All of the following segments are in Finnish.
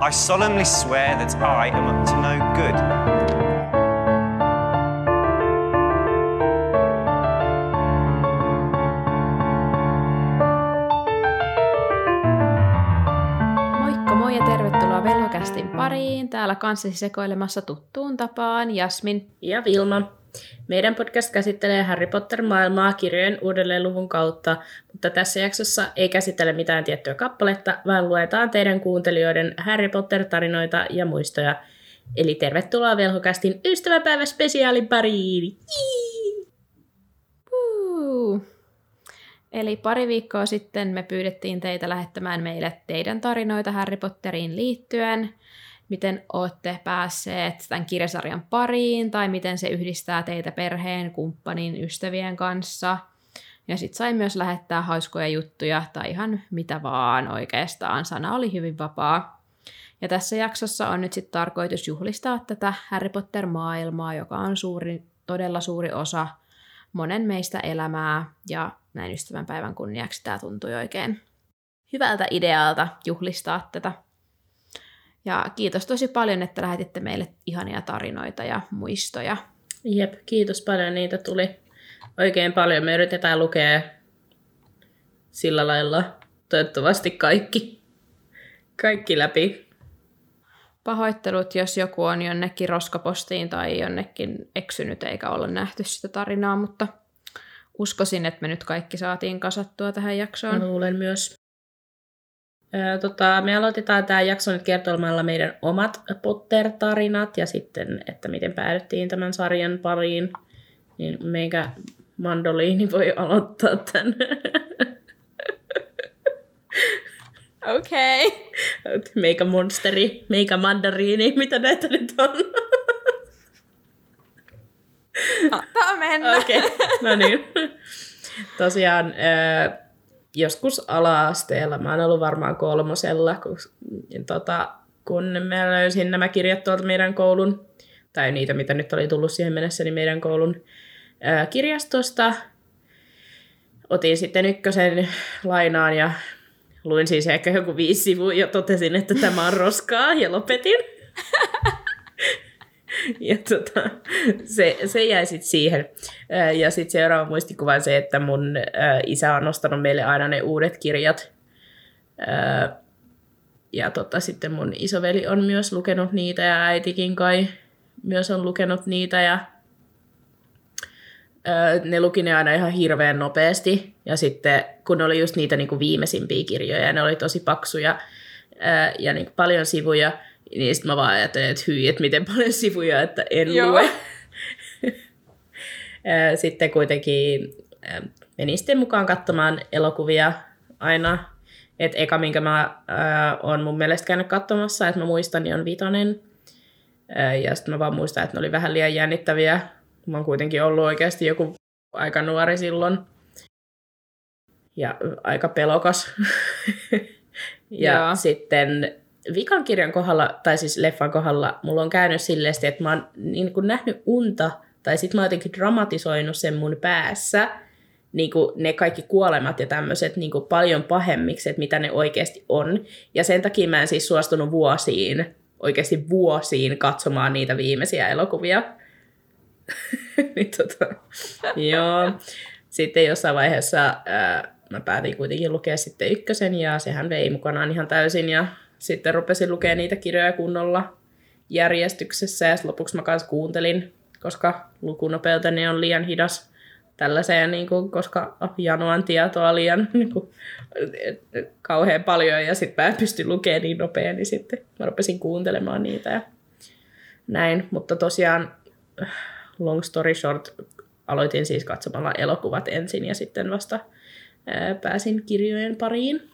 I solemnly swear that I am up to no good. Moikka moi ja tervetuloa Velhokästin pariin. Täällä kanssasi sekoilemassa tuttuun tapaan Jasmin. ja Vilma. Meidän podcast käsittelee Harry Potter-maailmaa kirjojen uudelleenluvun kautta, mutta tässä jaksossa ei käsitellä mitään tiettyä kappaletta, vaan luetaan teidän kuuntelijoiden Harry Potter-tarinoita ja muistoja. Eli tervetuloa Velhokästin ystäväpäiväspesiaalin pariin! Eli pari viikkoa sitten me pyydettiin teitä lähettämään meille teidän tarinoita Harry Potteriin liittyen, miten olette päässeet tämän kirjasarjan pariin tai miten se yhdistää teitä perheen, kumppanin, ystävien kanssa. Ja sitten sain myös lähettää hauskoja juttuja tai ihan mitä vaan oikeastaan. Sana oli hyvin vapaa. Ja tässä jaksossa on nyt sitten tarkoitus juhlistaa tätä Harry Potter-maailmaa, joka on suuri, todella suuri osa monen meistä elämää. Ja näin ystävänpäivän kunniaksi tämä tuntui oikein hyvältä idealta juhlistaa tätä. Ja kiitos tosi paljon, että lähetitte meille ihania tarinoita ja muistoja. Jep, kiitos paljon, niitä tuli oikein paljon. Me yritetään lukea sillä lailla toivottavasti kaikki, kaikki läpi. Pahoittelut, jos joku on jonnekin roskapostiin tai jonnekin eksynyt eikä olla nähty sitä tarinaa, mutta uskoisin, että me nyt kaikki saatiin kasattua tähän Mä jaksoon. luulen myös. Ää, tota, me aloitetaan tämä jakso nyt kertomalla meidän omat Potter-tarinat ja sitten, että miten päädyttiin tämän sarjan pariin. Niin meikä mandoliini voi aloittaa tämän. Okei. Okay. meikä monsteri, meikä mandariini, mitä näitä nyt on. Antaa mennä. Okei, okay. no niin. Tosiaan ää, joskus ala-asteella, mä oon ollut varmaan kolmosella, kun, tota, kun mä löysin nämä kirjat tuolta meidän koulun, tai niitä, mitä nyt oli tullut siihen mennessä, niin meidän koulun kirjastosta. Otin sitten ykkösen lainaan ja luin siis ehkä joku viisi sivua ja totesin, että tämä on roskaa ja lopetin. Ja tota, se, se jäi sitten siihen. Ja sitten seuraava muistikuva on se, että mun isä on nostanut meille aina ne uudet kirjat. Ja tota, sitten mun isoveli on myös lukenut niitä ja äitikin kai myös on lukenut niitä. Ja ne luki ne aina ihan hirveän nopeasti. Ja sitten kun ne oli just niitä niinku viimeisimpiä kirjoja ja ne oli tosi paksuja ja niinku paljon sivuja, niin sitten mä vaan ajattelin, että hyi, että miten paljon sivuja, että en Joo. lue. Sitten kuitenkin menin sitten mukaan katsomaan elokuvia aina. Et eka, minkä mä ää, on mun mielestä käynyt katsomassa, että mä muistan, niin on Vitonen. Ää, ja sitten mä vaan muistan, että ne oli vähän liian jännittäviä. Mä oon kuitenkin ollut oikeasti joku aika nuori silloin. Ja aika pelokas. ja Joo. sitten vikan kirjan kohdalla, tai siis leffan kohdalla, mulla on käynyt silleen, että mä oon niin kuin nähnyt unta, tai sitten mä oon jotenkin dramatisoinut sen mun päässä, niin kuin ne kaikki kuolemat ja tämmöiset niin kuin paljon pahemmiksi, että mitä ne oikeasti on. Ja sen takia mä en siis suostunut vuosiin, oikeasti vuosiin katsomaan niitä viimeisiä elokuvia. niin tota, joo. Sitten jossain vaiheessa ää, mä päätin kuitenkin lukea sitten ykkösen ja sehän vei mukanaan ihan täysin ja sitten rupesin lukea niitä kirjoja kunnolla järjestyksessä ja lopuksi mä kanssa kuuntelin, koska lukunopeuteni on liian hidas tällaiseen, niin kuin, koska janoan tietoa liian niin kuin, kauhean paljon ja sitten mä en pysty lukemaan niin nopea, niin sitten mä rupesin kuuntelemaan niitä ja näin. Mutta tosiaan, long story short, aloitin siis katsomalla elokuvat ensin ja sitten vasta ää, pääsin kirjojen pariin.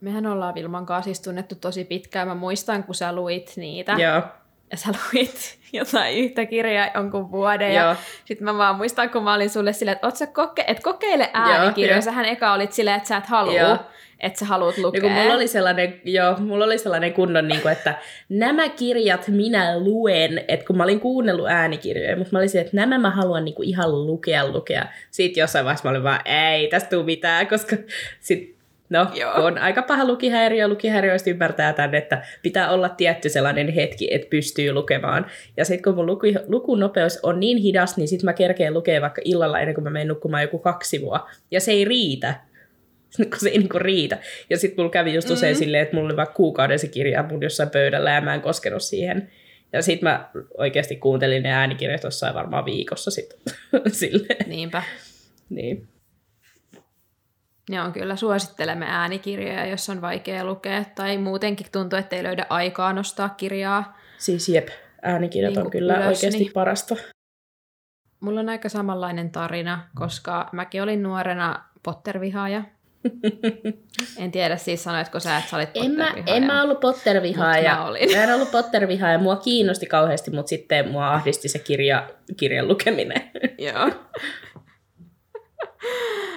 Mehän ollaan Vilman kanssa siis tunnettu tosi pitkään. Mä muistan, kun sä luit niitä. Joo, Ja sä luit jotain yhtä kirjaa jonkun vuoden. Joo. Ja sitten mä vaan muistan, kun mä olin sulle silleen, että, sä koke- et kokeile äänikirjoja. joo. Sähän eka olit silleen, että sä et halua, että sä haluat lukea. Niin mulla oli sellainen, joo, mulla oli sellainen kunnon, niin kuin, että nämä kirjat minä luen, että kun mä olin kuunnellut äänikirjoja, mutta mä olin silleen, että nämä mä haluan niin kuin ihan lukea, lukea. Sitten jossain vaiheessa mä olin vaan, ei tästä tuu mitään, koska sit No, Joo. on aika paha lukihäiriö, lukihäiriöistä ymmärtää tämän, että pitää olla tietty sellainen hetki, että pystyy lukemaan. Ja sitten kun mun luku, lukunopeus on niin hidas, niin sitten mä kerkeen lukea vaikka illalla ennen kuin mä menen nukkumaan joku kaksi sivua. Ja se ei riitä. kun se ei niinku riitä. Ja sitten mulla kävi just usein mm. silleen, että mulla oli vaikka kuukauden se kirja mun jossain pöydällä ja mä en koskenut siihen. Ja sitten mä oikeasti kuuntelin ne äänikirjat jossain varmaan viikossa sitten. Niinpä. Niin. Joo, kyllä suosittelemme äänikirjoja, jos on vaikea lukea, tai muutenkin tuntuu, että ei löydä aikaa nostaa kirjaa. Siis jep, äänikirjat Niin on kyllä ylös, oikeasti niin- parasta. Mulla on aika samanlainen tarina, koska mäkin olin nuorena Potter-vihaaja. En tiedä siis sanoitko sä, että sä olit En mä, en mä ollut Potter-vihaaja. Mä olin. Mä en ollut Potter-vihaaja. Mua kiinnosti kauheasti, mutta sitten mua ahdisti se kirja, kirjan lukeminen. Joo.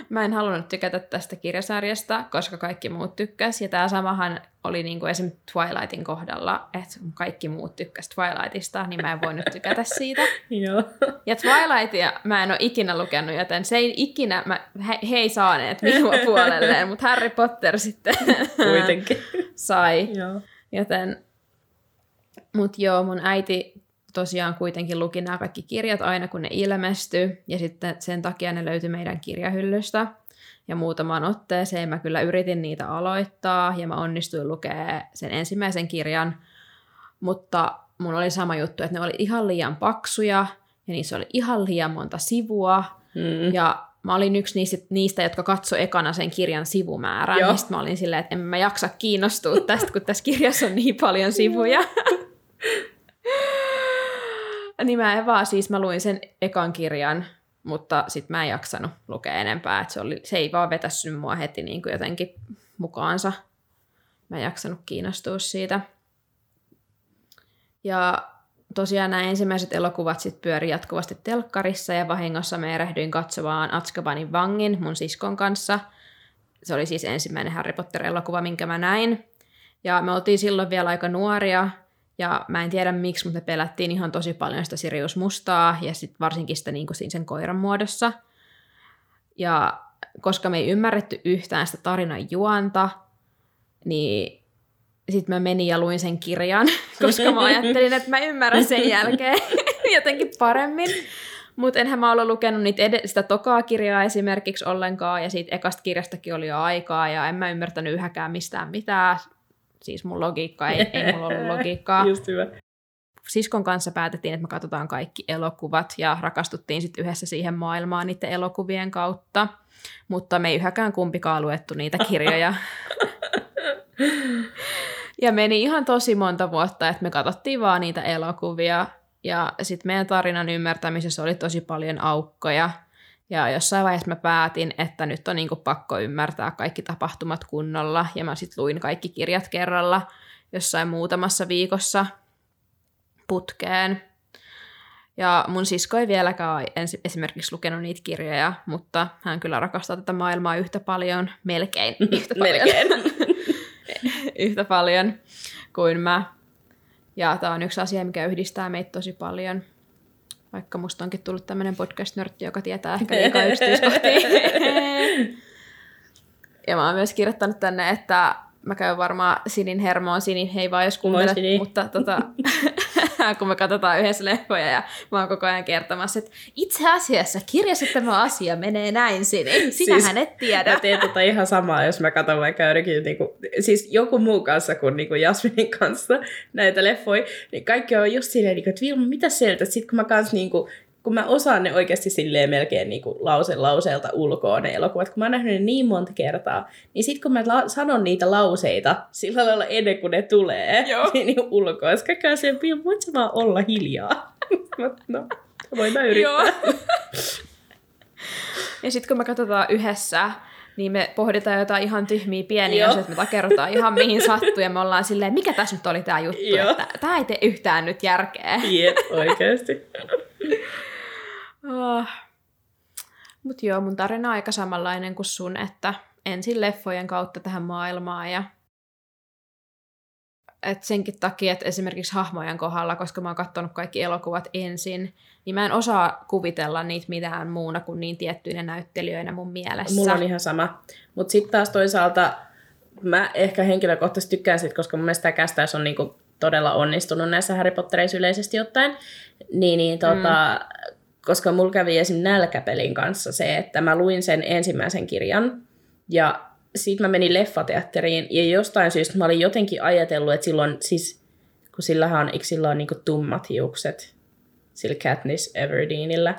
Mä en halunnut tykätä tästä kirjasarjasta, koska kaikki muut tykkäs. Ja tämä samahan oli niinku esim. Twilightin kohdalla, että kaikki muut tykkäs Twilightista, niin mä en voinut tykätä siitä. Joo. Ja Twilightia mä en ole ikinä lukenut, joten se ei ikinä, mä, he, he ei saaneet minua puolelleen, mutta Harry Potter sitten Kuitenkin. sai. Joo. Joten, mut joo, mun äiti tosiaan kuitenkin luki nämä kaikki kirjat aina, kun ne ilmestyi, ja sitten sen takia ne löytyi meidän kirjahyllystä. Ja muutamaan otteeseen mä kyllä yritin niitä aloittaa, ja mä onnistuin lukemaan sen ensimmäisen kirjan, mutta mun oli sama juttu, että ne oli ihan liian paksuja, ja niissä oli ihan liian monta sivua, Mm. ja mä olin yksi niistä, niistä jotka katsoi ekana sen kirjan sivumäärän. Joo. Joo. Sitten mä olin silleen, että en mä jaksa kiinnostua tästä, kun tässä kirjassa on niin paljon sivuja. niin mä en vaan, siis mä luin sen ekan kirjan, mutta sitten mä en jaksanut lukea enempää. Et se, oli, se ei vaan vetässyt mua heti niin kuin jotenkin mukaansa. Mä en jaksanut kiinnostua siitä. Ja tosiaan nämä ensimmäiset elokuvat sit pyöri jatkuvasti telkkarissa ja vahingossa me erehdyin katsomaan Atskabanin vangin mun siskon kanssa. Se oli siis ensimmäinen Harry Potter-elokuva, minkä mä näin. Ja me oltiin silloin vielä aika nuoria, ja mä en tiedä miksi, mutta me pelättiin ihan tosi paljon sitä Sirius Mustaa, ja sitten varsinkin sitä niin siinä sen koiran muodossa. Ja koska me ei ymmärretty yhtään sitä tarinan juonta, niin sitten mä menin ja luin sen kirjan, koska mä ajattelin, että mä ymmärrän sen jälkeen jotenkin paremmin. Mutta enhän mä ollut lukenut niitä ed- sitä tokaa kirjaa esimerkiksi ollenkaan, ja siitä ekasta kirjastakin oli jo aikaa, ja en mä ymmärtänyt yhäkään mistään mitään. Siis mun logiikka, ei, ei mulla ollut logiikkaa. Just hyvä. Siskon kanssa päätettiin, että me katsotaan kaikki elokuvat, ja rakastuttiin sitten yhdessä siihen maailmaan niiden elokuvien kautta. Mutta me ei yhäkään kumpikaan luettu niitä kirjoja. Ja meni ihan tosi monta vuotta, että me katsottiin vaan niitä elokuvia. Ja sitten meidän tarinan ymmärtämisessä oli tosi paljon aukkoja. Ja jossain vaiheessa mä päätin, että nyt on niinku pakko ymmärtää kaikki tapahtumat kunnolla. Ja mä sitten luin kaikki kirjat kerralla jossain muutamassa viikossa putkeen. Ja mun sisko ei vieläkään esimerkiksi lukenut niitä kirjoja, mutta hän kyllä rakastaa tätä maailmaa yhtä paljon, melkein yhtä paljon Melkein. yhtä paljon kuin mä. Ja tämä on yksi asia, mikä yhdistää meitä tosi paljon. Vaikka musta onkin tullut tämmöinen podcast-nörtti, joka tietää ehkä liikaa yksityiskohtia. ja mä oon myös kirjoittanut tänne, että mä käyn varmaan Sinin hermoon. Sini, hei vaan jos kuuntelet. Sini. Mutta tota, kun me katsotaan yhdessä leffoja ja mä oon koko ajan kertomassa, että itse asiassa kirjassa tämä asia menee näin, Sini. Sinähän Siis et tiedä. Mä teen tota ihan samaa, jos mä katson vaikka jotenkin, niinku, siis joku muu kanssa kuin niinku Jasminin kanssa näitä leffoja, niin kaikki on just silleen, niinku, että Vilma, mitä sieltä? Sitten kun mä kans niinku, kun mä osaan ne oikeasti silleen melkein niinku lause lauseelta ulkoa ne elokuvat, kun mä oon nähnyt ne niin monta kertaa, niin sit kun mä la- sanon niitä lauseita sillä lailla ennen kuin ne tulee Joo. niin ulkoa, jos kaikki on silleen, voit sä vaan olla hiljaa? No, voin mä yrittää. Joo. ja sitten kun me katsotaan yhdessä, niin me pohditaan jotain ihan tyhmiä pieniä Joo. asioita, me takerrotaan ihan mihin sattuu, ja me ollaan silleen, mikä tässä nyt oli tämä juttu, Joo. että tämä ei tee yhtään nyt järkeä. Jep, oikeasti. Oh. Mutta joo, mun tarina on aika samanlainen kuin sun, että ensin leffojen kautta tähän maailmaan ja et senkin takia, että esimerkiksi hahmojen kohdalla, koska mä oon katsonut kaikki elokuvat ensin, niin mä en osaa kuvitella niitä mitään muuna kuin niin tiettyinä näyttelijöinä mun mielessä. Mulla on ihan sama. Mutta sitten taas toisaalta mä ehkä henkilökohtaisesti tykkään siitä, koska mun mielestä tämä kästäys on niinku todella onnistunut näissä Harry Pottereissa yleisesti ottaen. Niin, niin tota, mm. Koska mulla kävi esim. nälkäpelin kanssa se, että mä luin sen ensimmäisen kirjan ja sitten mä menin leffateatteriin ja jostain syystä mä olin jotenkin ajatellut, että silloin siis, kun sillähän on, eikö sillä on niinku tummat hiukset, sillä Katniss Everdeenillä,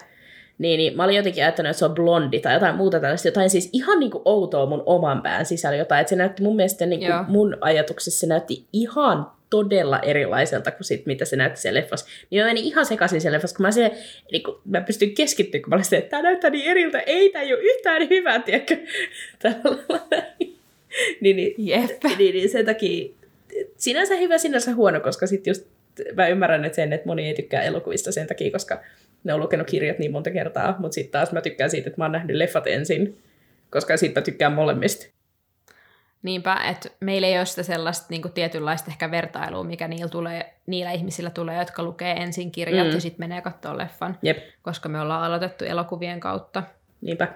niin, niin mä olin jotenkin ajattanut, että se on blondi tai jotain muuta tällaista, jotain siis ihan niinku outoa mun oman pään sisällä jotain, että se näytti mun mielestä niinku mun ajatuksessa se näytti ihan todella erilaiselta kuin sit, mitä se näytti siellä leffassa. Niin mä menin ihan sekaisin siellä leffassa, kun mä, se, niin kun mä pystyn keskittymään, kun mä olin se, että tämä näyttää niin eriltä, ei tämä ei ole yhtään hyvää, tiedätkö? niin, niin, Jep. niin, niin, sen takia sinänsä hyvä, sinänsä huono, koska sitten just mä ymmärrän että sen, että moni ei tykkää elokuvista sen takia, koska ne on lukenut kirjat niin monta kertaa, mutta sitten taas mä tykkään siitä, että mä oon nähnyt leffat ensin, koska sitten mä tykkään molemmista. Niinpä, että meillä ei ole sitä sellaista niin kuin tietynlaista ehkä vertailua, mikä niillä, tulee, niillä ihmisillä tulee, jotka lukee ensin kirjat mm. ja sitten menee katsoa leffan, Jep. koska me ollaan aloitettu elokuvien kautta. Niinpä.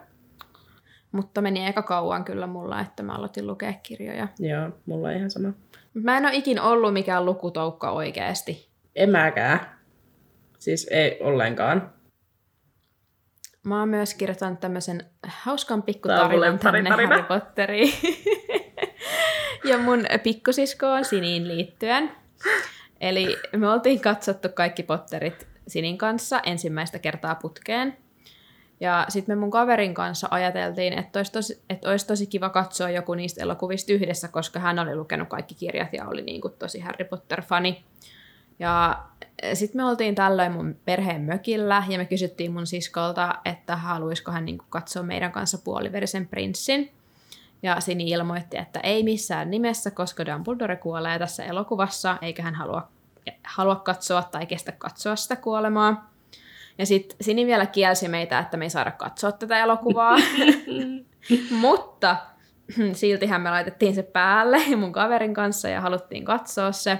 Mutta meni aika kauan kyllä mulla, että mä aloitin lukea kirjoja. Joo, mulla on ihan sama. Mä en ole ikin ollut mikään lukutoukka oikeasti. En mäkään. Siis ei ollenkaan. Mä oon myös kirjoittanut tämmöisen hauskan pikkutarinan tänne Harry Potteriin. ja mun pikkusisko on Siniin liittyen. Eli me oltiin katsottu kaikki Potterit Sinin kanssa ensimmäistä kertaa putkeen. Ja sitten me mun kaverin kanssa ajateltiin, että olisi, tosi, että olisi tosi kiva katsoa joku niistä elokuvista yhdessä, koska hän oli lukenut kaikki kirjat ja oli niin kuin tosi Harry Potter-fani. Ja sitten me oltiin tällöin mun perheen mökillä ja me kysyttiin mun siskolta, että haluaisiko hän niin kuin katsoa meidän kanssa puoliverisen prinssin. Ja Sini ilmoitti, että ei missään nimessä, koska Dumbledore kuolee tässä elokuvassa, eikä hän halua, halua katsoa tai kestä katsoa sitä kuolemaa. Ja sitten Sini vielä kielsi meitä, että me ei saada katsoa tätä elokuvaa. Mutta siltihän me laitettiin se päälle mun kaverin kanssa ja haluttiin katsoa se.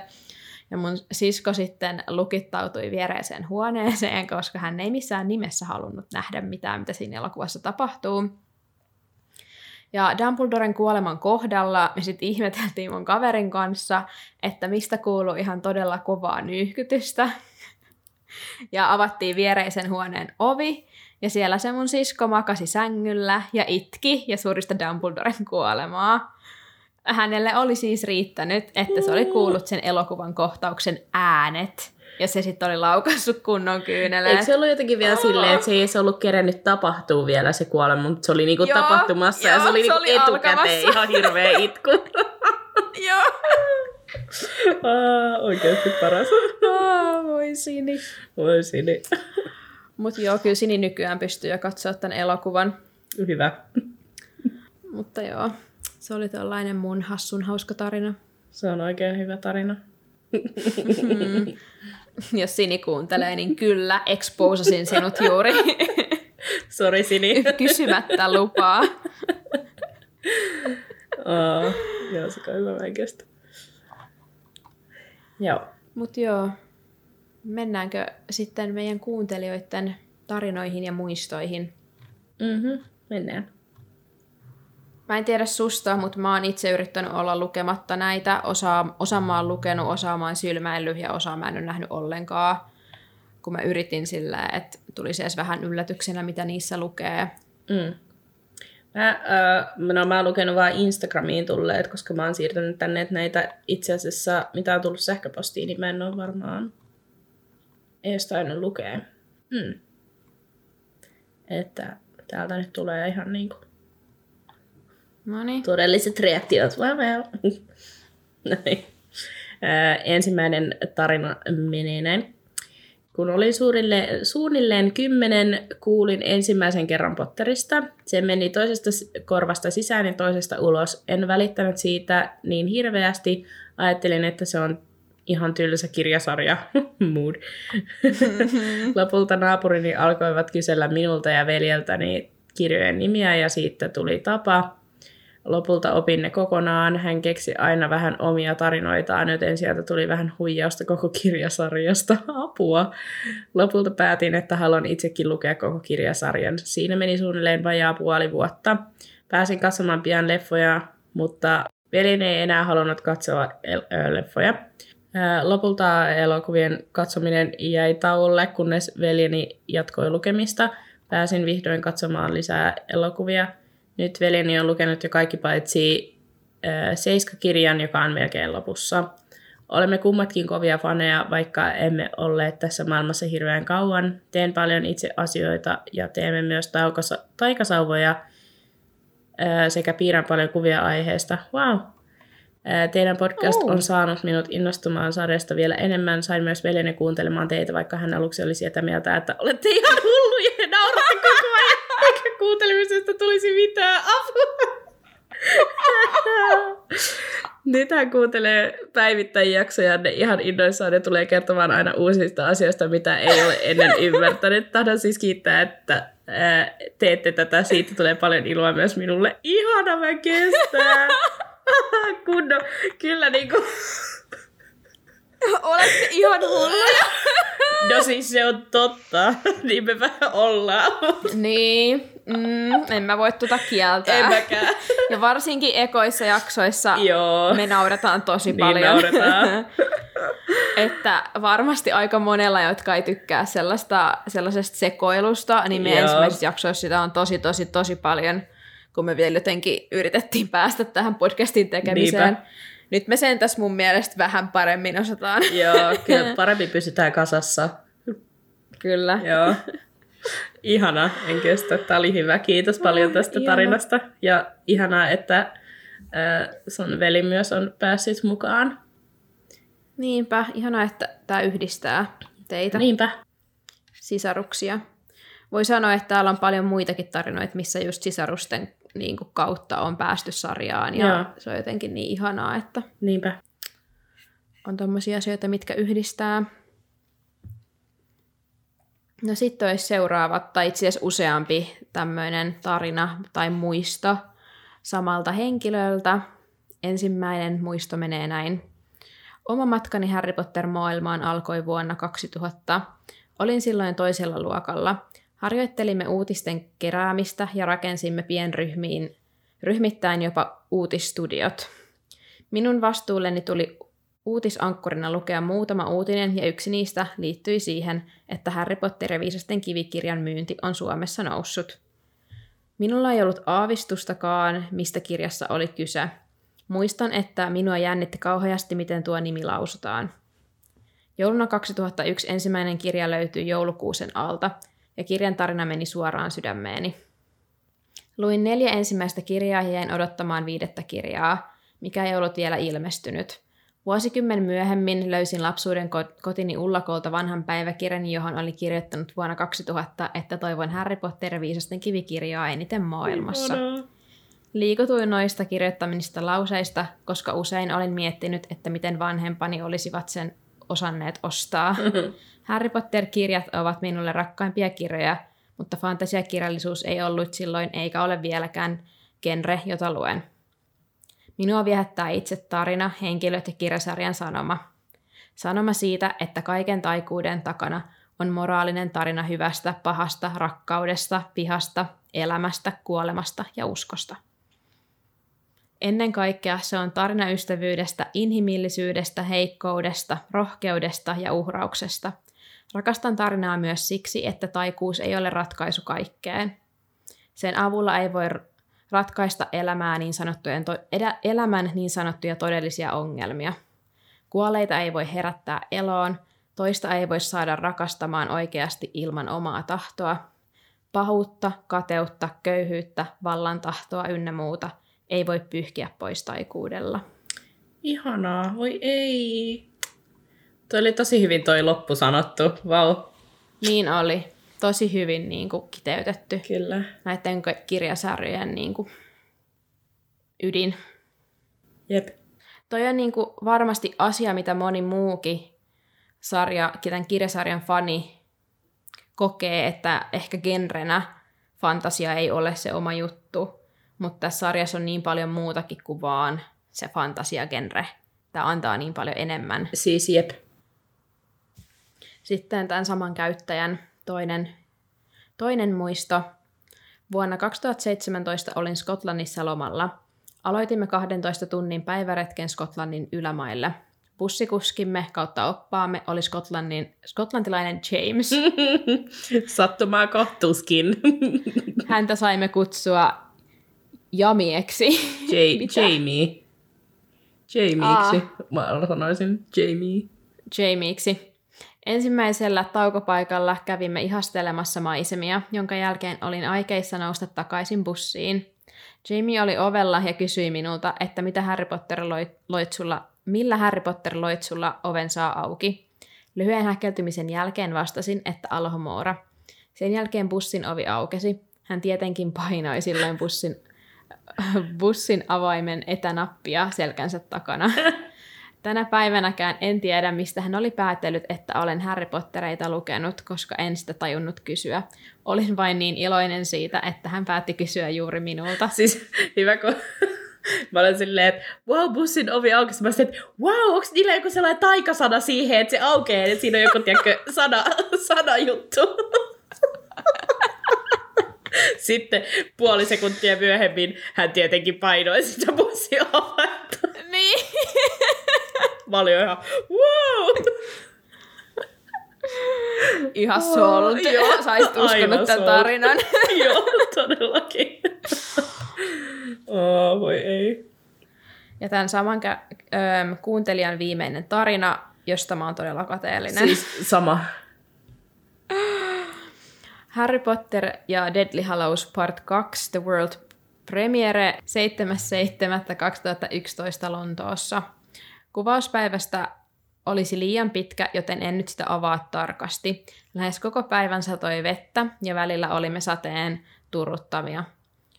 Ja mun sisko sitten lukittautui viereiseen huoneeseen, koska hän ei missään nimessä halunnut nähdä mitään, mitä siinä elokuvassa tapahtuu. Ja Dumbledoren kuoleman kohdalla me sitten ihmeteltiin mun kaverin kanssa, että mistä kuuluu ihan todella kovaa nyyhkytystä. Ja avattiin viereisen huoneen ovi, ja siellä se mun sisko makasi sängyllä ja itki ja surista Dumbledoren kuolemaa. Hänelle oli siis riittänyt, että se oli kuullut sen elokuvan kohtauksen äänet, ja se sitten oli laukassut kunnon kyyneleet. Eikö se ollut jotenkin vielä oh. silleen, että se ei se ollut kerennyt tapahtua vielä se kuolema, mutta se oli niinku joo, tapahtumassa joo, ja se oli, se niinku oli etukäteen alkamassa. ihan hirveä itku. joo. ah, oikeasti paras. ah, voi Sini. Voi Sini. Mutta joo, kyllä Sini nykyään pystyy jo katsoa tämän elokuvan. Hyvä. Mutta joo, se oli tällainen mun hassun hauska tarina. Se on oikein hyvä tarina. mm. Jos Sini kuuntelee, niin kyllä, exposasin sinut juuri. Sori Sini. Kysymättä lupaa. oh, joo, se hyvä mä kestä. Joo. Mut joo, mennäänkö sitten meidän kuuntelijoiden tarinoihin ja muistoihin? Mhm, mennään. Mä en tiedä susta, mutta mä oon itse yrittänyt olla lukematta näitä. Osa, osa mä oon lukenut, osa mä oon sylmäillyt ja osa mä en ole nähnyt ollenkaan. Kun mä yritin sillä, että tulisi edes vähän yllätyksenä, mitä niissä lukee. Mm. Mä, äh, no, mä oon lukenut vaan Instagramiin tulleet, koska mä oon siirtänyt tänne, että näitä itse asiassa, mitä on tullut sähköpostiin, niin mä en ole varmaan edes tainnut lukea. Mm. Että täältä nyt tulee ihan niinku Noniin. todelliset reaktiot. Well, well. Ensimmäinen tarina menee näin. Kun olin suurille, suunnilleen kymmenen, kuulin ensimmäisen kerran Potterista. Se meni toisesta korvasta sisään ja toisesta ulos. En välittänyt siitä niin hirveästi. Ajattelin, että se on ihan tylsä kirjasarja. Mood. Lopulta naapurini alkoivat kysellä minulta ja veljeltäni kirjojen nimiä ja siitä tuli tapa. Lopulta opin ne kokonaan. Hän keksi aina vähän omia tarinoitaan, joten sieltä tuli vähän huijausta koko kirjasarjasta. Apua! Lopulta päätin, että haluan itsekin lukea koko kirjasarjan. Siinä meni suunnilleen vajaa puoli vuotta. Pääsin katsomaan pian leffoja, mutta veljeni ei enää halunnut katsoa leffoja. Lopulta elokuvien katsominen jäi tauolle, kunnes veljeni jatkoi lukemista. Pääsin vihdoin katsomaan lisää elokuvia. Nyt veljeni on lukenut jo kaikki paitsi ää, Seiska-kirjan, joka on melkein lopussa. Olemme kummatkin kovia faneja, vaikka emme olleet tässä maailmassa hirveän kauan. Teen paljon itse asioita ja teemme myös taukasa- taikasauvoja ää, sekä piirrän paljon kuvia aiheesta. Wow! Ää, Teidän podcast Oh. on saanut minut innostumaan sarjasta vielä enemmän. Sain myös veljeni kuuntelemaan teitä, vaikka hän aluksi oli sitä mieltä, että olette ihan hulluja ja nauratte koko ajan, kuuntelemisesta tulisi mitään apua. Nyt hän kuuntelee päivittäin jaksoja, ne ihan innoissaan ne tulee kertomaan aina uusista asioista, mitä ei ole ennen ymmärtänyt. Tahdon siis kiittää, että ää, teette tätä, siitä tulee paljon iloa myös minulle. Ihana mä kestää! Kunno, kyllä niinku... Olette ihan hulluja. No siis se on totta, niin me vähän ollaan. niin, mm, en mä voi tuota kieltää. En mäkään. Ja varsinkin ekoissa jaksoissa Joo. me nauretaan tosi Niin paljon. nauretaan. että varmasti aika monella, jotka ei tykkää sellaista, sellaisesta sekoilusta, niin meidän Joo. ensimmäisissä jaksoissa sitä on tosi, tosi, tosi paljon, kun me vielä jotenkin yritettiin päästä tähän podcastin tekemiseen. Niinpä. Nyt me sen tässä mun mielestä vähän paremmin osataan. Joo, kyllä paremmin pysytään kasassa. Kyllä. Joo. Ihana, en kestä. Tämä oli hyvä. Kiitos paljon tästä ihana. tarinasta. Ja ihanaa, että äh, sun veli myös on päässyt mukaan. Niinpä, ihanaa, että tämä yhdistää teitä, Niinpä. sisaruksia. Voi sanoa, että täällä on paljon muitakin tarinoita, missä just sisarusten niin kuin, kautta on päästy sarjaan. Ja Joo. se on jotenkin niin ihanaa, että Niinpä. on tommosia asioita, mitkä yhdistää. No sitten olisi seuraava, tai itse asiassa useampi tämmöinen tarina tai muisto samalta henkilöltä. Ensimmäinen muisto menee näin. Oma matkani Harry Potter-maailmaan alkoi vuonna 2000. Olin silloin toisella luokalla. Harjoittelimme uutisten keräämistä ja rakensimme pienryhmiin, ryhmittäin jopa uutistudiot. Minun vastuulleni tuli uutisankkurina lukea muutama uutinen ja yksi niistä liittyi siihen, että Harry Potter ja viisasten kivikirjan myynti on Suomessa noussut. Minulla ei ollut aavistustakaan, mistä kirjassa oli kyse. Muistan, että minua jännitti kauheasti, miten tuo nimi lausutaan. Jouluna 2001 ensimmäinen kirja löytyi joulukuusen alta, ja kirjan tarina meni suoraan sydämeeni. Luin neljä ensimmäistä kirjaa ja jäin odottamaan viidettä kirjaa, mikä ei ollut vielä ilmestynyt. Vuosikymmen myöhemmin löysin lapsuuden ko- kotini ullakolta vanhan päiväkirjan, johon oli kirjoittanut vuonna 2000, että toivon Harry Potter viisasten kivikirjaa eniten maailmassa. Liikutuin noista kirjoittamista lauseista, koska usein olin miettinyt, että miten vanhempani olisivat sen osanneet ostaa. Harry Potter-kirjat ovat minulle rakkaimpia kirjoja, mutta fantasiakirjallisuus ei ollut silloin eikä ole vieläkään genre, jota luen. Minua viehättää itse tarina, henkilöt ja kirjasarjan sanoma. Sanoma siitä, että kaiken taikuuden takana on moraalinen tarina hyvästä, pahasta, rakkaudesta, pihasta, elämästä, kuolemasta ja uskosta. Ennen kaikkea se on tarina ystävyydestä, inhimillisyydestä, heikkoudesta, rohkeudesta ja uhrauksesta. Rakastan tarinaa myös siksi, että taikuus ei ole ratkaisu kaikkeen. Sen avulla ei voi ratkaista elämää niin sanottujen to- edä- elämän niin sanottuja todellisia ongelmia. Kuolleita ei voi herättää eloon, toista ei voi saada rakastamaan oikeasti ilman omaa tahtoa. Pahuutta, kateutta, köyhyyttä, vallan tahtoa ynnä muuta ei voi pyyhkiä pois taikuudella. Ihanaa, voi ei. Toi oli tosi hyvin toi loppu sanottu, vau. Wow. Niin oli. Tosi hyvin niin kuin, kiteytetty Kyllä. näiden kirjasarjojen niin kuin, ydin. Jep. Toi on niin kuin, varmasti asia, mitä moni muukin sarja, tämän kirjasarjan fani kokee, että ehkä genrenä fantasia ei ole se oma juttu. mutta tässä sarjassa on niin paljon muutakin kuin vaan se fantasiagenre. Tämä antaa niin paljon enemmän. Siis jep. Sitten tämän saman käyttäjän toinen, toinen muisto. Vuonna 2017 olin Skotlannissa lomalla. Aloitimme 12 tunnin päiväretken Skotlannin ylämaille. Bussikuskimme kautta oppaamme oli Skotlannin, skotlantilainen James. Sattumaa kohtuuskin. Häntä saimme kutsua Jamieksi. J-? Jamie. Jamieiksi. Mä sanoisin Jamie. Jamieksi. Ensimmäisellä taukopaikalla kävimme ihastelemassa maisemia, jonka jälkeen olin aikeissa nousta takaisin bussiin. Jamie oli ovella ja kysyi minulta, että mitä Harry Potter loit, loit sulla, millä Harry Potter loit sulla oven saa auki. Lyhyen häkeltymisen jälkeen vastasin, että Alhomoora. Sen jälkeen bussin ovi aukesi. Hän tietenkin painoi silloin bussin, bussin avaimen etänappia selkänsä takana. Tänä päivänäkään en tiedä, mistä hän oli päätellyt, että olen Harry Pottereita lukenut, koska en sitä tajunnut kysyä. Olin vain niin iloinen siitä, että hän päätti kysyä juuri minulta. Siis hyvä, kun mä olen silleen, että wow, bussin ovi aukesi. Mä sanoin, että wow, onko niillä joku sellainen taikasana siihen, että se aukeaa, että siinä on joku, tiedätkö, sana, sana juttu. Sitten puoli sekuntia myöhemmin hän tietenkin painoi sitä bussin ovetta. Niin. Olin ihan, wow! Ihan sold. Oh, joo, Saisit uskonut aivan tämän sold. tarinan. Joo, todellakin. oh, voi ei. Ja tämän saman kä- kuuntelijan viimeinen tarina, josta mä oon todella kateellinen. Siis... Siis sama. Harry Potter ja Deadly Hallows Part 2 The World Premiere 7.7.2011 Lontoossa. Kuvauspäivästä olisi liian pitkä, joten en nyt sitä avaa tarkasti. Lähes koko päivän satoi vettä ja välillä olimme sateen turruttavia.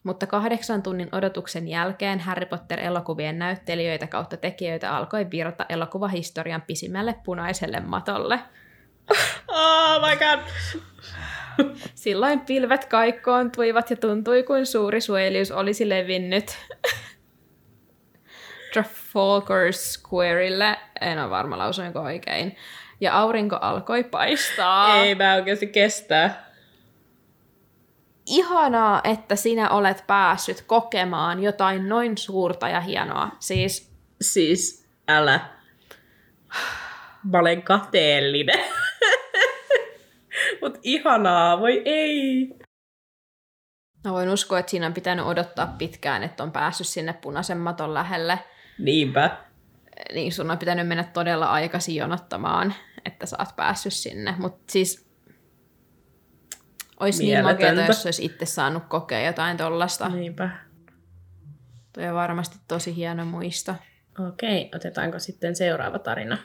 Mutta kahdeksan tunnin odotuksen jälkeen Harry Potter-elokuvien näyttelijöitä kautta tekijöitä alkoi virta elokuvahistorian pisimmälle punaiselle matolle. Oh my god. Silloin pilvet kaikkoontuivat ja tuntui kuin suuri suojelius olisi levinnyt Trafalgar Squareille, en ole varma lausuinko oikein, ja aurinko alkoi paistaa. Ei mä oikeasti kestää. Ihanaa, että sinä olet päässyt kokemaan jotain noin suurta ja hienoa. Siis Siis älä. Mä olen kateellinen. Mut ihanaa, voi ei. mä voin uskoa, että siinä on pitänyt odottaa pitkään, että on päässyt sinne punaisen maton lähelle. Niinpä. Niin sun on pitänyt mennä todella aikaisin jonottamaan, että sä oot päässyt sinne. Mutta siis olisi niin makeata, jos olisi itse saanut kokea jotain tollasta. Niinpä. Toi on varmasti tosi hieno muisto. Okei, otetaanko sitten seuraava tarina?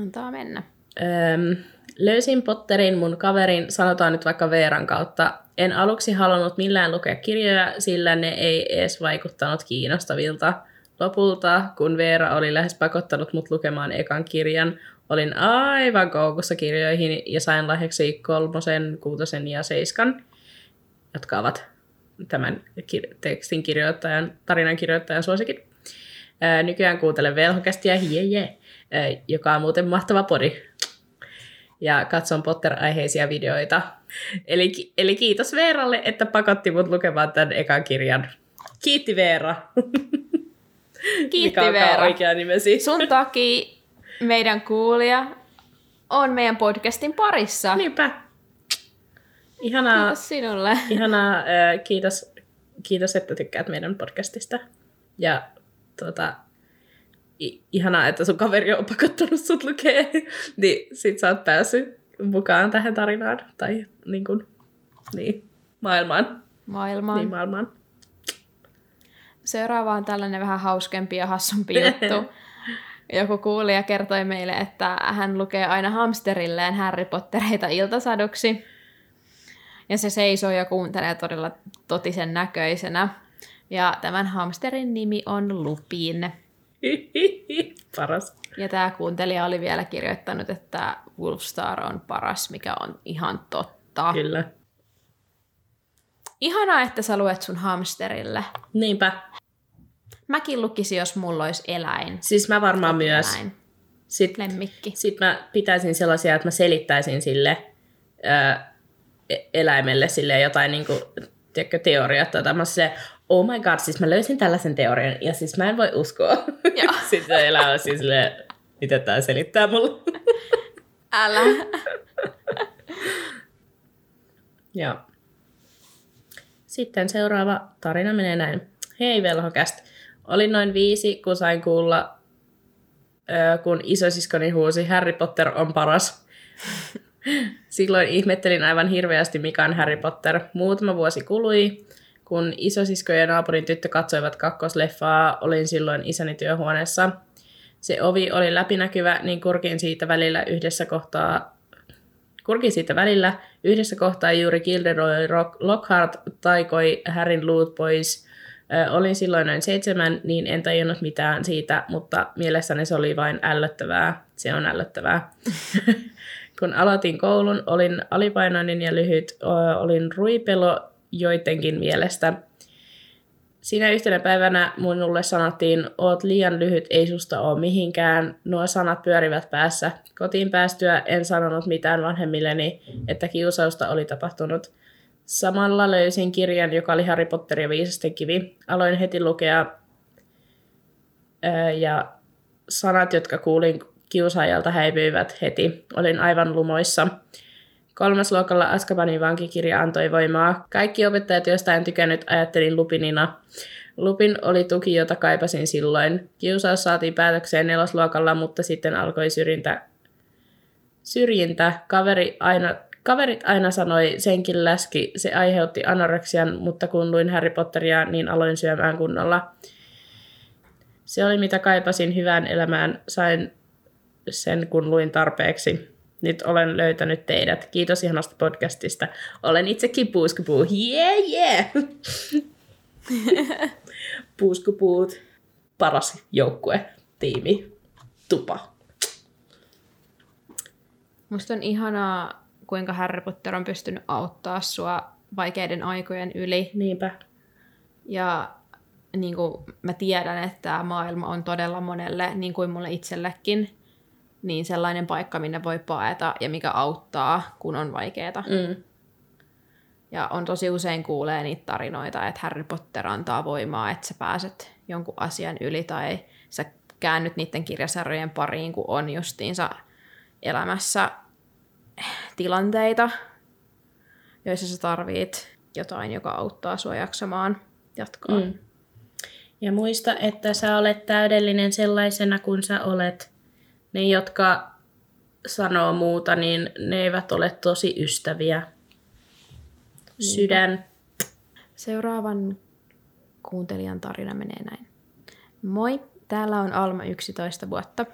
Antaa mennä. Öm, löysin Potterin mun kaverin, sanotaan nyt vaikka Veeran kautta. En aluksi halunnut millään lukea kirjoja, sillä ne ei edes vaikuttanut kiinnostavilta. Lopulta, kun Veera oli lähes pakottanut mut lukemaan ekan kirjan, olin aivan koukussa kirjoihin ja sain lahjaksi kolmosen, kuutosen ja seiskan, jotka ovat tämän kir- tekstin kirjoittajan, tarinan kirjoittajan suosikit. Ää, nykyään kuuntelen velhokästiä, jee jee, ää, joka on muuten mahtava podi. Ja katson Potter-aiheisia videoita. Eli, eli kiitos Veeralle, että pakotti mut lukemaan tämän ekan kirjan. Kiitti Veera. Kiitti Mikä Veera. oikea nimesi. Sun takia meidän kuulija on meidän podcastin parissa. Niinpä. Ihanaa, Kiitos sinulle. ihanaa ää, kiitos, kiitos, että tykkäät meidän podcastista. Ja tuota, i- ihanaa, että sun kaveri on pakottanut sut lukee. niin sit sä oot päässyt mukaan tähän tarinaan. Tai niin kuin, niin, maailmaan. Maailmaan. Niin, maailmaan. Seuraava on tällainen vähän hauskempi ja hassumpi juttu. Joku kuulija kertoi meille, että hän lukee aina hamsterilleen Harry Pottereita iltasaduksi. Ja se seisoo ja kuuntelee todella totisen näköisenä. Ja tämän hamsterin nimi on Lupin. Paras. Ja tämä kuuntelija oli vielä kirjoittanut, että Wolfstar on paras, mikä on ihan totta. Kyllä. Ihanaa, että sä luet sun hamsterille. Niinpä. Mäkin lukisin, jos mulla olisi eläin. Siis mä varmaan myös. Eläin. Sitten Lemmikki. sit mä pitäisin sellaisia, että mä selittäisin sille ää, e- eläimelle sille jotain niinku, tiedätkö, teoriaa tai tämmöisiä, oh my god, siis mä löysin tällaisen teorian ja siis mä en voi uskoa. Joo. Sitten se eläin on siis silleen, mitä tää selittää mulle. Älä. Joo. Sitten seuraava tarina menee näin. Hei velhokäst. Olin noin viisi, kun sain kuulla, kun isosiskoni huusi, Harry Potter on paras. Silloin ihmettelin aivan hirveästi, mikä on Harry Potter. Muutama vuosi kului, kun isosisko ja naapurin tyttö katsoivat kakkosleffaa, olin silloin isäni työhuoneessa. Se ovi oli läpinäkyvä, niin kurkin siitä välillä yhdessä kohtaa kurkin siitä välillä. Yhdessä kohtaa juuri Gilderoy Lockhart taikoi Harryn luut pois. Olin silloin noin seitsemän, niin en tajunnut mitään siitä, mutta mielessäni se oli vain ällöttävää. Se on ällöttävää. Kun aloitin koulun, olin alipainoinen ja lyhyt. Olin ruipelo joidenkin mielestä. Siinä yhtenä päivänä minulle sanottiin, oot liian lyhyt, ei susta ole mihinkään. Nuo sanat pyörivät päässä. Kotiin päästyä en sanonut mitään vanhemmilleni, että kiusausta oli tapahtunut. Samalla löysin kirjan, joka oli Harry Potter ja viisasten kivi. Aloin heti lukea ja sanat, jotka kuulin kiusaajalta häipyivät heti. Olin aivan lumoissa. Kolmasluokalla Askabanin vankikirja antoi voimaa. Kaikki opettajat, joista en tykännyt, ajattelin Lupinina. Lupin oli tuki, jota kaipasin silloin. Kiusaus saatiin päätökseen nelosluokalla, mutta sitten alkoi syrjintä. Syrjintä. Kaveri aina, kaverit aina sanoi, senkin läski, se aiheutti anoreksian, mutta kun luin Harry Potteria, niin aloin syömään kunnolla. Se oli mitä kaipasin hyvään elämään. Sain sen, kun luin tarpeeksi. Nyt olen löytänyt teidät. Kiitos ihanasta podcastista. Olen itsekin Puuskupuu. Yeah, yeah! Puuskupuut. Paras joukkue, tiimi, tupa. Musta on ihanaa, kuinka Harry Potter on pystynyt auttaa sua vaikeiden aikojen yli. Niinpä. Ja niin kuin mä tiedän, että tämä maailma on todella monelle, niin kuin mulle itsellekin, niin sellainen paikka, minne voi paeta ja mikä auttaa, kun on vaikeeta. Mm. Ja on tosi usein kuulee niitä tarinoita, että Harry Potter antaa voimaa, että sä pääset jonkun asian yli tai sä käännyt niiden kirjasarjojen pariin, kun on justiinsa elämässä tilanteita, joissa sä tarvit jotain, joka auttaa sua jaksamaan jatkoa. Mm. Ja muista, että sä olet täydellinen sellaisena kuin sä olet. Ne, jotka sanoo muuta, niin ne eivät ole tosi ystäviä. Sydän. Seuraavan kuuntelijan tarina menee näin. Moi, täällä on Alma 11 vuotta.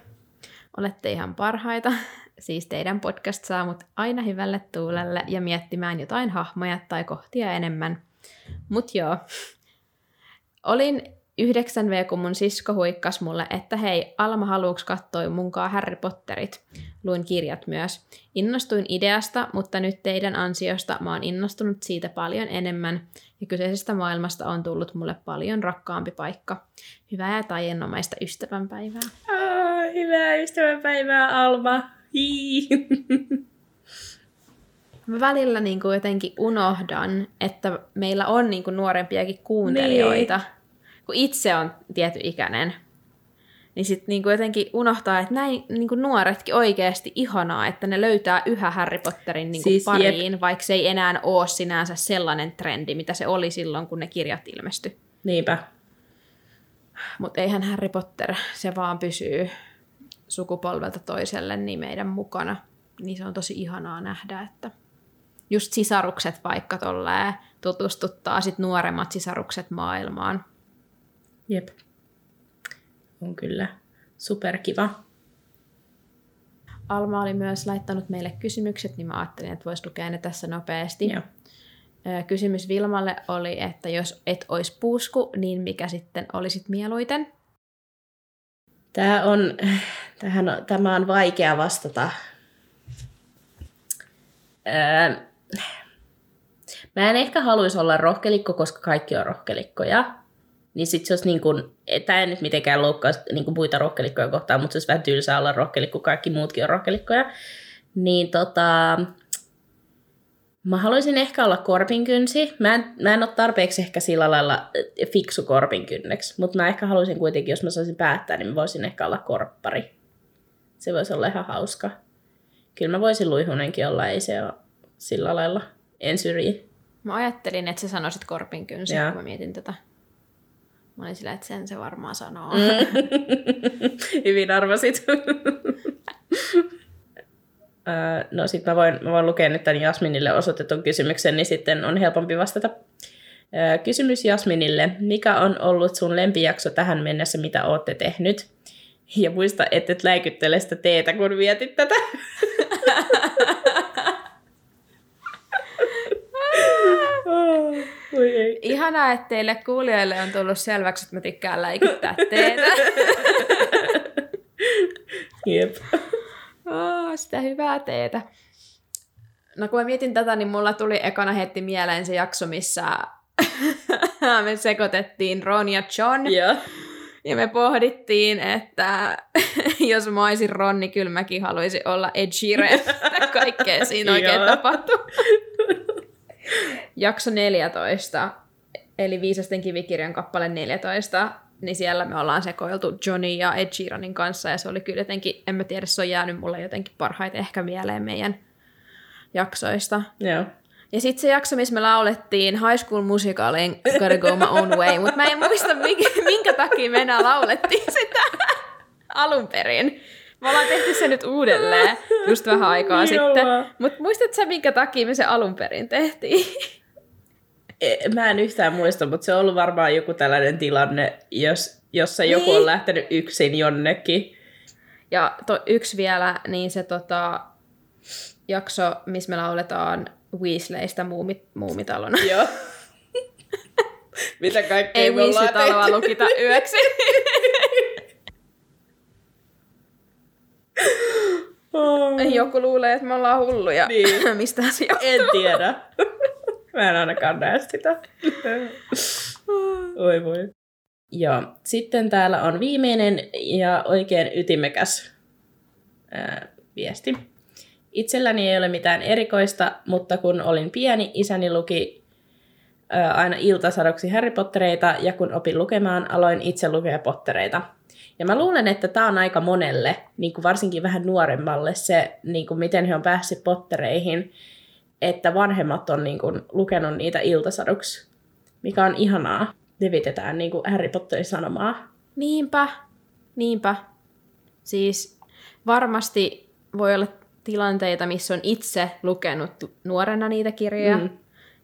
Olette ihan parhaita. Siis teidän podcast saa mut aina hyvälle tuulelle ja miettimään jotain hahmoja tai kohtia enemmän. Mut joo. Olin 9V, kun mun sisko huikkas mulle, että hei, Alma haluuks katsoa munkaan Harry Potterit. Luin kirjat myös. Innostuin ideasta, mutta nyt teidän ansiosta mä oon innostunut siitä paljon enemmän, ja kyseisestä maailmasta on tullut mulle paljon rakkaampi paikka. Hyvää ja taiennomaista ystävänpäivää. Ah, hyvää ystävänpäivää, Alma. Hii. Mä välillä niin kuin jotenkin unohdan, että meillä on niin kuin nuorempiakin kuuntelijoita. Niin. Kun itse on tietty ikäinen, niin sitten niin jotenkin unohtaa, että näin niin kuin nuoretkin oikeasti ihanaa, että ne löytää yhä Harry Potterin niin kuin Siis siis pariin, jep. vaikka se ei enää ole sinänsä sellainen trendi, mitä se oli silloin, kun ne kirjat ilmestyi. Niinpä. Mutta eihän Harry Potter, se vaan pysyy sukupolvelta toiselle niin meidän mukana. Niin se on tosi ihanaa nähdä, että just sisarukset vaikka tolleen tutustuttaa sit nuoremmat sisarukset maailmaan. Jep. On kyllä superkiva. Alma oli myös laittanut meille kysymykset, niin mä ajattelin, että voisi lukea ne tässä nopeasti. Joo. Kysymys Vilmalle oli, että jos et olisi puusku, niin mikä sitten olisit mieluiten? Tämä on, tähän tämä on vaikea vastata. Öö, Mä en ehkä haluaisi olla rohkelikko, koska kaikki on rohkelikkoja. Niin sit se olisi niin kuin, tämä ei nyt mitenkään loukkaa niin kuin muita rohkelikkoja kohtaan, mutta se olisi vähän tylsää olla rohkelikko, kaikki muutkin on rohkelikkoja. Niin tota, Mä haluaisin ehkä olla korpinkynsi. Mä en, mä en ole tarpeeksi ehkä sillä lailla eh, fiksu korpinkynneksi, mutta mä ehkä haluaisin kuitenkin, jos mä saisin päättää, niin mä voisin ehkä olla korppari. Se voisi olla ihan hauska. Kyllä mä voisin luihunenkin olla, ei se ole sillä lailla. En syrji. Mä ajattelin, että sä sanoisit korpinkynsi, Joo. kun mä mietin tätä. Mä olin sillä, että sen se varmaan sanoo. Mm. Hyvin arvasit. No sit mä voin, mä voin lukea nyt tämän Jasminille osoitetun kysymyksen, niin sitten on helpompi vastata. Kysymys Jasminille. Mikä on ollut sun lempijakso tähän mennessä, mitä ootte tehnyt? Ja muista, että et läikyttele sitä teetä, kun vietit tätä. Voi. Ihanaa, että teille kuulijoille on tullut selväksi, että mä tykkään läikyttää teetä. Jep. Oh, sitä hyvää teetä. No kun mä mietin tätä, niin mulla tuli ekana heti mieleen se jakso, missä me sekoitettiin Ron ja John. Joo. Ja me pohdittiin, että jos mä olisin Ron, niin kyllä mäkin haluaisin olla Ed Sheeran. Kaikkea siinä oikein tapahtui. Jakso 14, eli Viisasten kivikirjan kappale 14, niin siellä me ollaan sekoiltu Johnny ja Ed Sheeranin kanssa, ja se oli kyllä jotenkin, en mä tiedä, se on jäänyt mulle jotenkin parhaiten ehkä mieleen meidän jaksoista. Joo. Ja sitten se jakso, missä me laulettiin High School Musicalin Gotta Go My Own Way, mutta mä en muista, minkä, minkä takia me enää laulettiin sitä alun perin. Me ollaan tehty se nyt uudelleen, just vähän aikaa Niin sitten. Mutta muistatko sä, minkä takia me se alun perin tehtiin? E- Mä en yhtään muista, mutta se on ollut varmaan joku tällainen tilanne, jos, jossa joku Niin. on lähtenyt yksin jonnekin. Ja to, yksi vielä, niin se tota, jakso, missä me lauletaan Weasleystä muumi, muumitalona. Joo. Mitä kaikkea Ei Weasley-taloa lukita yöksi. Oh. Joku luulee, että me ollaan hulluja. Niin. Mistä se johtuu? En tiedä. Mä en ainakaan näe sitä. Oi voi. Joo. Sitten täällä on viimeinen ja oikein ytimekäs ää, viesti. Itselläni ei ole mitään erikoista, mutta kun olin pieni, isäni luki ää, aina iltasadoksi Harry Pottereita, ja kun opin lukemaan, aloin itse lukea Pottereita. Ja mä luulen, että tämä on aika monelle, niin kuin varsinkin vähän nuoremmalle, se, niin kuin miten he on päässyt Pottereihin, että vanhemmat on niin kuin, lukenut niitä iltasaduksi, mikä on ihanaa. Levitetään niin kuin Harry Potterin sanomaa. Niinpä, niinpä. Siis varmasti voi olla tilanteita, missä on itse lukenut nuorena niitä kirjoja, Mm.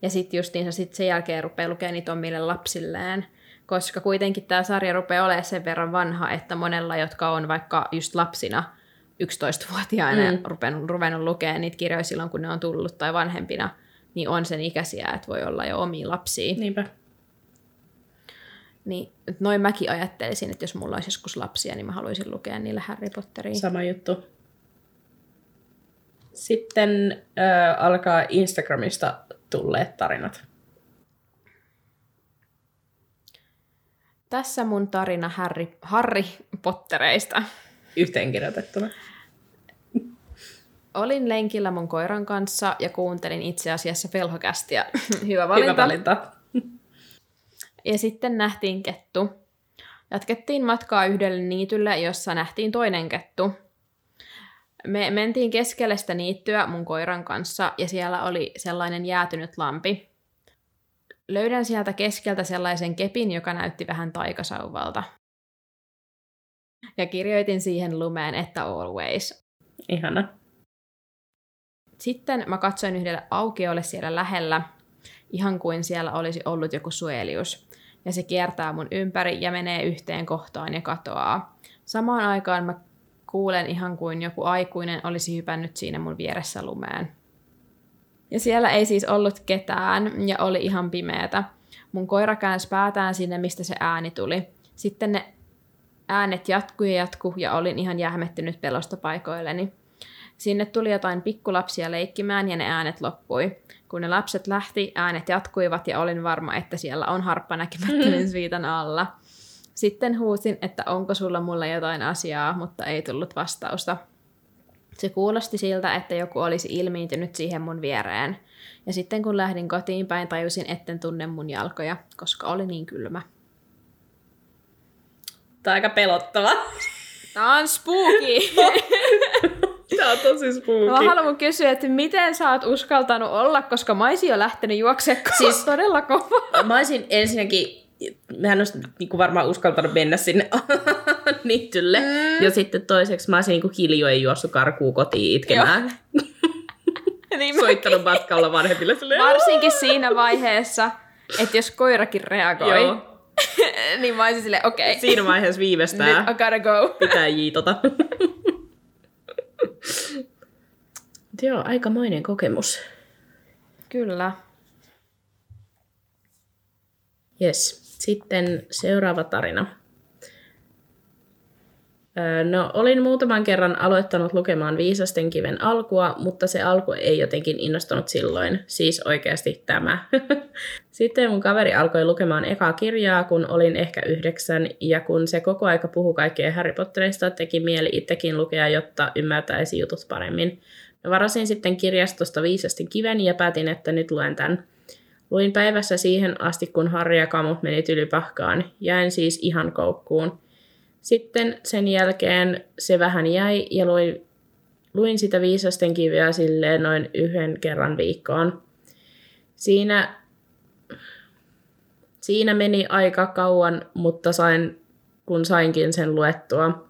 ja sitten justiinsa sit sen jälkeen rupeaa lukemaan niitä omille lapsilleen, koska kuitenkin tämä sarja rupeaa olemaan sen verran vanha, että monella, jotka on vaikka just lapsina 11-vuotiaina Mm. mm. ruvennut, ruvennut lukemaan niitä kirjoja silloin, kun ne on tullut, tai vanhempina, niin on sen ikäisiä, että voi olla jo omia lapsia. Niinpä. Niin noin mäkin ajattelisin, että jos mulla olisi joskus lapsia, niin mä haluaisin lukea niille Harry Potteria. Sama juttu. Sitten äh, alkaa Instagramista tulleet tarinat. Tässä mun tarina Harry, Harry Pottereista. Yhteenkirjoitettuna. Olin lenkillä mun koiran kanssa ja kuuntelin itse asiassa velhokästiä. Hyvä valinta. Hyvä valinta. Ja sitten nähtiin kettu. Jatkettiin matkaa yhdelle niitylle, jossa nähtiin toinen kettu. Me mentiin keskelle sitä niittyä mun koiran kanssa ja siellä oli sellainen jäätynyt lampi. Löydän sieltä keskeltä sellaisen kepin, joka näytti vähän taikasauvalta. Ja kirjoitin siihen lumeen, että always. Ihana. Sitten mä katsoin yhdelle aukiolle siellä lähellä, ihan kuin siellä olisi ollut joku suojelius. Ja se kiertää mun ympäri ja menee yhteen kohtaan ja katoaa. Samaan aikaan mä kuulen ihan kuin joku aikuinen olisi hypännyt siinä mun vieressä lumeen. Ja siellä ei siis ollut ketään ja oli ihan pimeätä. Mun koira käänsi päätään sinne, mistä se ääni tuli. Sitten ne äänet jatkui ja jatkui ja olin ihan jähmettynyt pelosta paikoilleni. Sinne tuli jotain pikkulapsia leikkimään ja ne äänet loppui. Kun ne lapset lähti, äänet jatkuivat ja olin varma, että siellä on harppa näkymättömän sviitan alla. Sitten huusin, että onko sulla mulle jotain asiaa, mutta ei tullut vastausta. Se kuulosti siltä, että joku olisi ilmiintynyt siihen mun viereen. Ja sitten kun lähdin kotiin päin, tajusin, etten tunne mun jalkoja, koska oli niin kylmä. Tää on aika pelottava. Tää on spooky! Tää on tosi Mä spooky. haluan kysyä, että miten sä oot uskaltanut olla, koska mä olisin jo lähtenyt juoksemaan siis... todella kovaa. Mä olisin ensinnäkin, mä en olisi niinku varmaan uskaltanut mennä sinne niittylle. Mm. Ja sitten toiseksi mä olisin niinku hiljoin juossut karkuun kotiin itkemään. niin Soittanut matkalla vanhemmille silleen, Varsinkin siinä vaiheessa, että jos koirakin reagoi, Joo. niin mä olisin silleen, okei, okay, Siinä vaiheessa nyt viimeistään I gotta go. pitää jiitota. Joo, aikamoinen kokemus. Kyllä. Yes. Sitten seuraava tarina. No, olin muutaman kerran aloittanut lukemaan Viisasten kiven alkua, mutta se alku ei jotenkin innostunut silloin. Siis oikeasti tämä. Sitten mun kaveri alkoi lukemaan ekaa kirjaa, kun olin ehkä yhdeksän, ja kun se koko aika puhui kaikkea Harry Potterista, teki mieli itsekin lukea, jotta ymmärtäisi jutut paremmin. Varasin sitten kirjastosta Viisasten kiven ja päätin, että nyt luen tämän. Luin päivässä siihen asti, kun Harri ja Kamut meni tylypahkaan. Jäin siis ihan koukkuun. Sitten sen jälkeen se vähän jäi ja luin, luin sitä viisasten kiveä silleen noin yhden kerran viikkoon. Siinä, siinä meni aika kauan, mutta sain, kun sainkin sen luettua.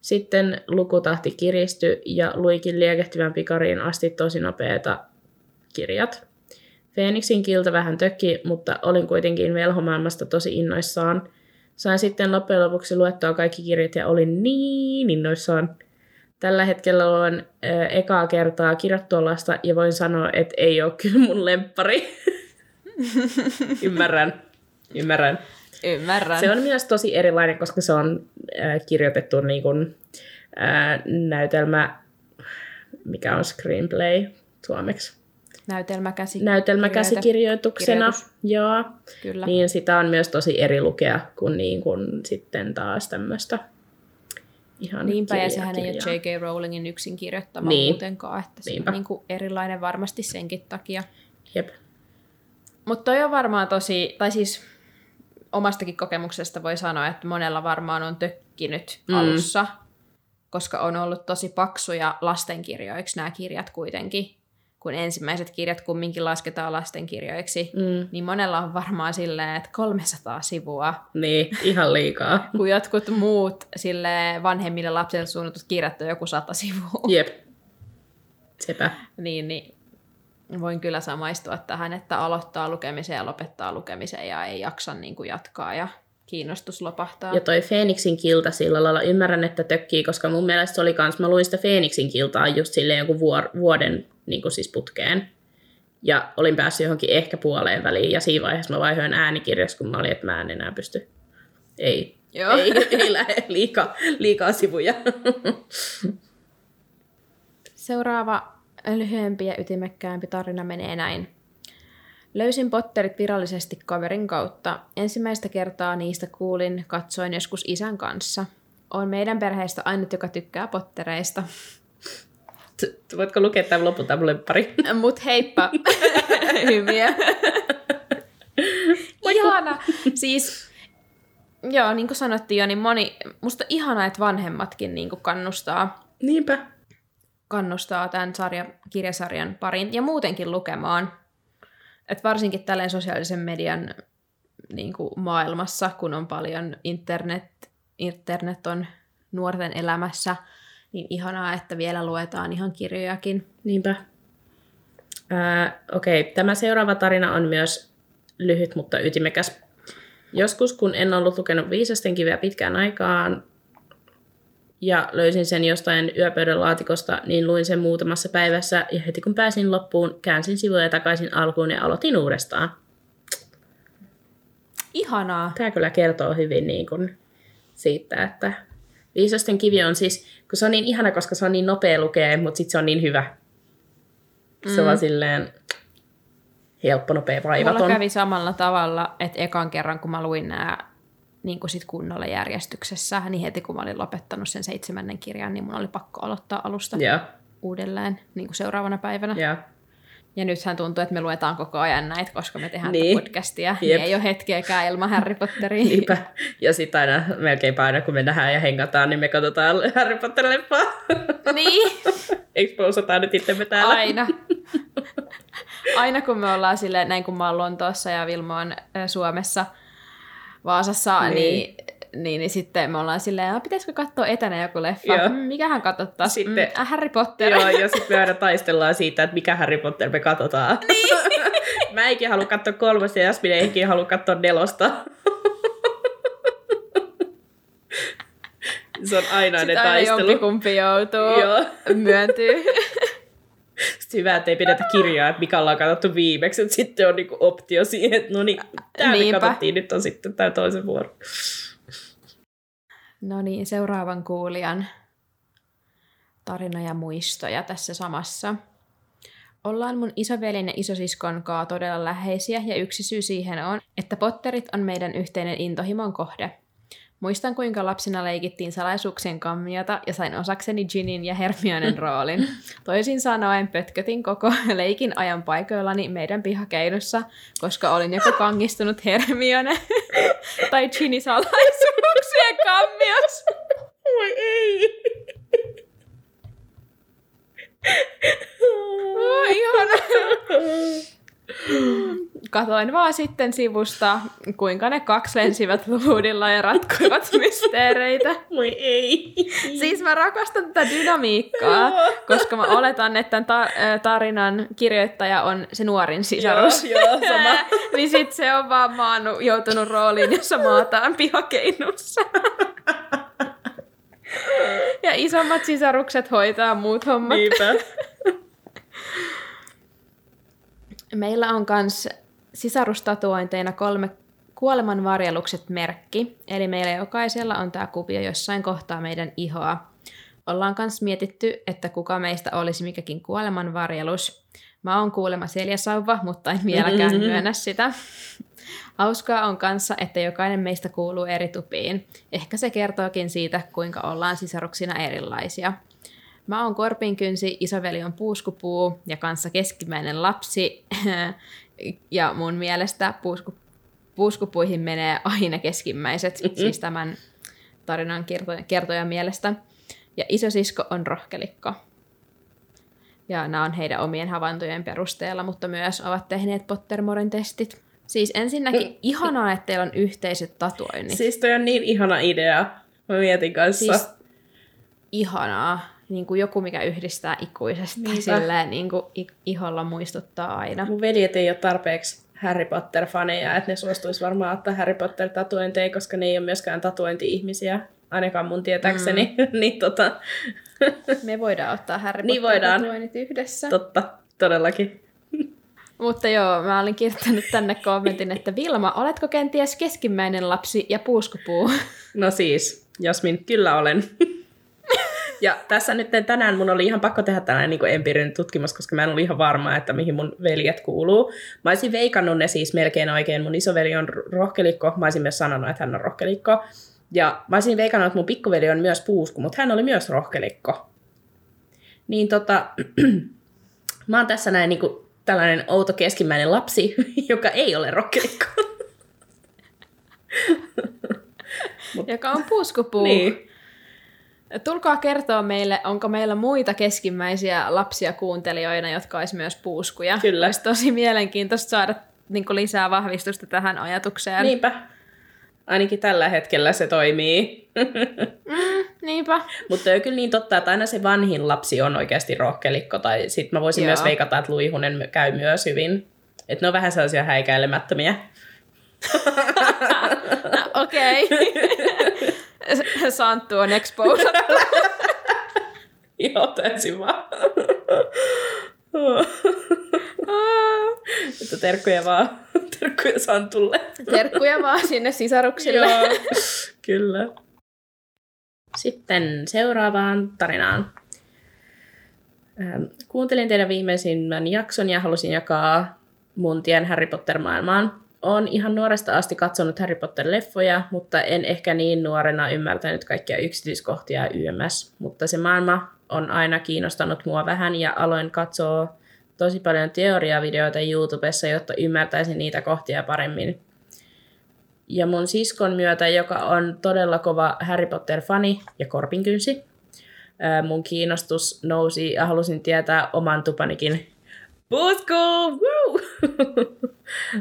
Sitten lukutahti kiristyi ja luikin liekehtivän pikariin asti tosi nopeita kirjat. Feeniksin kilta vähän tökki, mutta olin kuitenkin velhomaailmasta tosi innoissaan. Sain sitten loppujen lopuksi luettua kaikki kirjat ja olin niin innoissaan. Tällä hetkellä ö, ekaa kertaa kirjattuolasta ja voin sanoa, että ei ole kyllä mun lemppari. Ymmärrän. Ymmärrän. Ymmärrän. Se on myös tosi erilainen, koska se on äh, kirjoitettu niin kuin, äh, näytelmä, mikä on screenplay suomeksi. Näytelmäkäsi. Näytelmäkäsikirjoituksena. Kirjoitus. Joo. Kyllä. Niin sitä on myös tosi eri lukea kuin, niin kuin sitten taas tämmöistä ihan Niinpä, ja sehän ei ole J.K. Rowlingin yksin kirjoittama Niin. muutenkaan, että se Niinpä. on niin kuin erilainen varmasti senkin takia. Jep. Mutta toi on varmaan tosi, tai siis omastakin kokemuksesta voi sanoa, että monella varmaan on tökkinyt mm. alussa, koska on ollut tosi paksuja lastenkirjoiksi nämä kirjat kuitenkin. Kun ensimmäiset kirjat kumminkin lasketaan lastenkirjoiksi, Mm. niin monella on varmaan silleen, että 300 sivua, Niin, ihan liikaa. kun jotkut muut sille vanhemmille lapsille suunnatut kirjat on joku sata sivua. Jep. Sepä. niin, niin voin kyllä samaistua tähän, että aloittaa lukemisen ja lopettaa lukemisen ja ei jaksa niin kuin jatkaa ja kiinnostus lopahtaa. Ja toi Feeniksin kilta sillä lailla ymmärrän, että tökkii, koska mun mielestä se oli kans, mä luin sitä Feeniksin kiltaa just silleen jonkun vuor- vuoden niin kuin siis putkeen. Ja olin päässyt johonkin ehkä puoleen väliin, ja siinä vaiheessa mä vaihoin äänikirjaksi, kun mä olin, että mä en enää pysty. Ei, Joo. ei, ei lähde liikaa, liikaa sivuja. Seuraava lyhyempi ja ytimekkäämpi tarina menee näin. Löysin Potterit virallisesti kaverin kautta. Ensimmäistä kertaa niistä kuulin, katsoin joskus isän kanssa. On meidän perheestä ainut, joka tykkää Pottereista. T- Voitko lukea tämän lopun, tämä mulle pari? Mut heippa, hyviä. Ihana. Siis, joo, niin kuin sanottiin jo, niin moni, musta ihana, että vanhemmatkin niin kuin kannustaa, Niinpä. kannustaa tämän sarjan, kirjasarjan parin ja muutenkin lukemaan. Et varsinkin tälleen sosiaalisen median niin kuin maailmassa, kun on paljon internet, internet on nuorten elämässä, niin ihanaa, että vielä luetaan ihan kirjojakin. Niinpä. Ää, Okei, okay. tämä seuraava tarina on myös lyhyt, mutta ytimekäs. Joskus, kun en ollut lukenut Viisasten kiveä pitkään aikaan ja löysin sen jostain yöpöydän laatikosta, niin luin sen muutamassa päivässä ja heti kun pääsin loppuun, käänsin sivuja takaisin alkuun ja aloitin uudestaan. Ihanaa. Tämä kyllä kertoo hyvin niin kuin siitä, että Viisasten kivi on siis, kun se on niin ihana, koska se on niin nopea lukea, mutta sitten se on niin hyvä. Se on vaan silleen helppo, nopea, Mulla vaivaton. kävi samalla tavalla, että ekan kerran kun mä luin nämä niin sit kunnolla järjestyksessä, niin heti kun mä olin lopettanut sen seitsemännen kirjan, niin mun oli pakko aloittaa alusta Joo, uudelleen niin kuin seuraavana päivänä. joo. Ja nythän tuntuu, että me luetaan koko ajan näitä, koska me tehdään Niin. niin. podcastia. Jep. Niin ei ole hetkeäkään ilman Harry Potteria. Niinpä. Ja sitten aina, melkein aina kun me nähdään ja hengataan, niin me katsotaan Harry Potter-leffaa. niin, Exposataan nyt itsemme täällä. aina. Aina kun me ollaan silleen, näin kun mä oon Lontoossa ja Vilmo on Suomessa, Vaasassa, Niin. niin, niin, niin, sitten me ollaan silleen, "Ah, pitäisikö katsoa etänä joku leffa? Joo. Mm, mikähän katsottaisiin? Sitten- Sitten... Mm, Harry Potter. Joo, ja sitten me aina taistellaan siitä, että mikä Harry Potter me katsotaan. Niin. Mä eikin halua katsoa kolmosta ja Jasmin ei ikinä halua katsoa nelosta. Se on aina ne Sitten aina taistelu. jompikumpi joutuu Joo. myöntyy. Sitten hyvä, että ei pidetä kirjaa, että mikä ollaan katsottu viimeksi, että sitten on niinku optio siihen, että no niin, tämä me katsottiin, nyt on sitten tämä toisen vuoro. No niin, seuraavan kuulijan tarina ja muistoja tässä samassa. Ollaan mun isoveljen ja isosiskon kaa todella läheisiä ja yksi syy siihen on, että Potterit on meidän yhteinen intohimon kohde. Muistan, kuinka lapsena leikittiin salaisuuksien kammiota ja sain osakseni Ginin ja Hermionen roolin. Toisin sanoen pötkötin koko leikin ajan paikoillani meidän pihakeinossa, koska olin joko kangistunut Hermione tai Ginny salaisuuksien kammiossa. Oi ei! Oh, ihana. Katoin vaan sitten sivusta, kuinka ne kaksi lensivät luudilla ja ratkoivat mysteereitä. Oi ei! Siis mä rakastan tätä dynamiikkaa, koska mä oletan, että tämän ta- tarinan kirjoittaja on se nuorin sisarus. Joo, joo, sama. niin sit se on vaan maannut, joutunut rooliin, jossa maataan pihakeinussa. ja isommat sisarukset hoitaa muut hommat. Niinpä. Meillä on kans sisarustatuointeina kolme kuolemanvarjelukset merkki, eli meillä jokaisella on tämä kuvio jossain kohtaa meidän ihoa. Ollaan kans mietitty, että kuka meistä olisi mikäkin kuolemanvarjelus. Mä oon kuulemma seljäsauva, mutta en vieläkään myönnä sitä. Hauskaa on kanssa, että jokainen meistä kuuluu eri tupiin. Ehkä se kertookin siitä, kuinka ollaan sisaruksina erilaisia. Mä oon korpinkynsi, isoveli on puuskupuu ja kanssa keskimmäinen lapsi. ja mun mielestä puusku, puuskupuihin menee aina keskimmäiset, Mm-mm. siis tämän tarinan kertojan, kertojan mielestä. Ja isosisko on rohkelikko. Ja nämä on heidän omien havaintojen perusteella, mutta myös ovat tehneet Pottermoren testit. Siis ensinnäkin ihanaa, että teillä on yhteiset tatuoinnit. Siis toi on niin ihana idea. Mä mietin kanssa. Siis ihanaa. Niin kuin joku, mikä yhdistää ikuisesti. Niinpä. Silleen niin kuin iholla muistuttaa aina. Mun veljet ei ole tarpeeksi Harry Potter-faneja, että ne suostuisi varmaan ottaa Harry Potter-tatuointeja, koska ne ei ole myöskään tatuointi-ihmisiä, ainakaan mun tietääkseni. Mm. niin tota, Me voidaan ottaa Harry Niin Potter voidaan. tatuoinnit yhdessä. totta, todellakin. Mutta joo, mä olin kirjoittanut tänne kommentin, että Vilma, oletko kenties keskimmäinen lapsi ja puuskupuu? No siis, Jasmin, kyllä olen. Ja tässä nyt tänään mun oli ihan pakko tehdä tällainen niin empiirinen tutkimus, koska mä en ollut ihan varma, että mihin mun veljet kuuluu. Mä olisin veikannut ne siis melkein oikein. Mun isoveli on ro- rohkelikko. Mä olisin myös sanonut, että hän on rohkelikko. Ja mä olisin veikannut, että mun pikkuveli on myös puusku, mutta hän oli myös rohkelikko. Niin tota, mä oon tässä näin niin kuin tällainen outo keskimmäinen lapsi, joka ei ole rohkelikko. joka on puuskupuu. niin. Tulkaa kertoa meille, onko meillä muita keskimmäisiä lapsia kuuntelijoina, jotka olisi myös puuskuja. Kyllä. Olisi tosi mielenkiintoista saada niin lisää vahvistusta tähän ajatukseen. Niinpä. Ainakin tällä hetkellä se toimii. Niinpä. Mutta on kyllä niin totta, että aina se vanhin lapsi on oikeasti rohkelikko. Tai sitten mä voisin Joo. myös veikata, että luihunen käy myös hyvin. Että ne on vähän sellaisia häikäilemättömiä. Okei. Santtu on exposed. Joo, täysin vaan. Että terkkuja vaan. Terkkuja Santulle. Terkkuja vaan sinne sisaruksille. Joo, kyllä. Sitten seuraavaan tarinaan. Kuuntelin teidän viimeisimmän jakson ja halusin jakaa mun tien Harry Potter-maailmaan. Olen ihan nuoresta asti katsonut Harry Potter-leffoja, mutta en ehkä niin nuorena ymmärtänyt kaikkia yksityiskohtia YMS. Mutta se maailma on aina kiinnostanut mua vähän ja aloin katsoa tosi paljon teoriavideoita YouTubessa, jotta ymmärtäisin niitä kohtia paremmin. Ja mun siskon myötä, joka on todella kova Harry Potter-fani ja korpinkynsi, mun kiinnostus nousi ja halusin tietää oman tupanikin Pusko! Woo!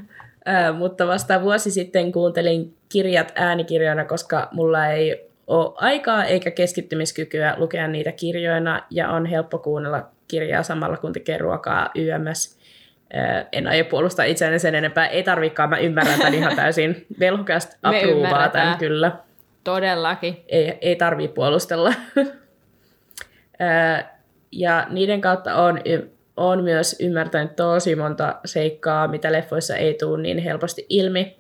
Ää, mutta vasta vuosi sitten kuuntelin kirjat äänikirjoina, koska mulla ei ole aikaa eikä keskittymiskykyä lukea niitä kirjoina ja on helppo kuunnella kirjaa samalla kun tekee ruokaa YMS. Ää, en aio puolustaa itseäni sen enempää, ei tarvikaan, mä ymmärrän tämän ihan täysin. Approovaa ymmärretään. tämän kyllä Todellakin. ei, ei tarvii puolustella. Ja niiden kautta on, on myös ymmärtänyt tosi monta seikkaa, mitä leffoissa ei tule niin helposti ilmi.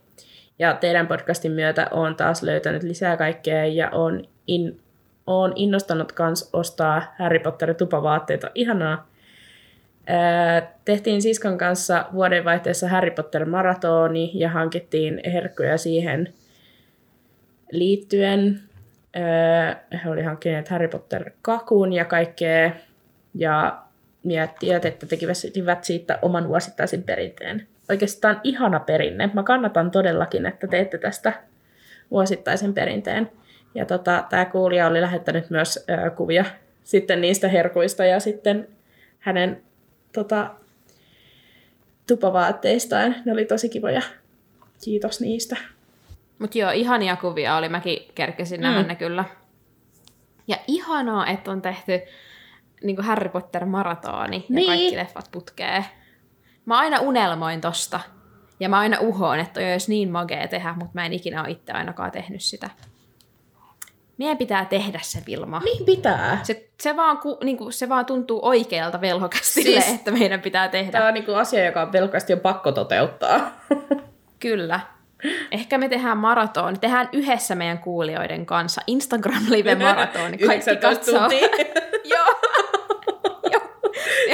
Ja teidän podcastin myötä on taas löytänyt lisää kaikkea ja on, in, on innostanut kans ostaa Harry Potter tupavaatteita. Ihanaa. Ää, tehtiin siskon kanssa vuodenvaihteessa Harry Potter maratoni ja hankittiin herkkuja siihen liittyen. Öö, he oli hankkineet Harry Potter kakun ja kaikkea, ja miettivät, että tekivät siitä oman vuosittaisen perinteen. Oikeastaan ihana perinne. Mä kannatan todellakin, että teette tästä vuosittaisen perinteen. Ja tota, tämä kuulija oli lähettänyt myös ö, kuvia sitten niistä herkuista ja sitten hänen tota, tupavaatteistaan. Ne oli tosi kivoja. Kiitos niistä. Mutta joo, ihania kuvia oli. Mäkin kerkesin nähdä Mm. ne kyllä. Ja ihanaa, että on tehty niin Harry Potter-maratoni ja Niin. kaikki leffat putkee. Mä aina unelmoin tosta. Ja mä aina uhoon, että toi olisi niin magea tehdä, mutta mä en ikinä ole itse ainakaan tehnyt sitä. Meidän pitää tehdä se, Vilma. Niin pitää. Se, se, vaan, ku, niin kuin, se vaan tuntuu oikealta velhokastille, Siis- että meidän pitää tehdä. Tämä on niinku asia, joka on pelkästään jo pakko toteuttaa. Kyllä. Ehkä me tehdään maratoni. Tehdään yhdessä meidän kuulijoiden kanssa Instagram Live maratoni. Kaikki 19 katsoo.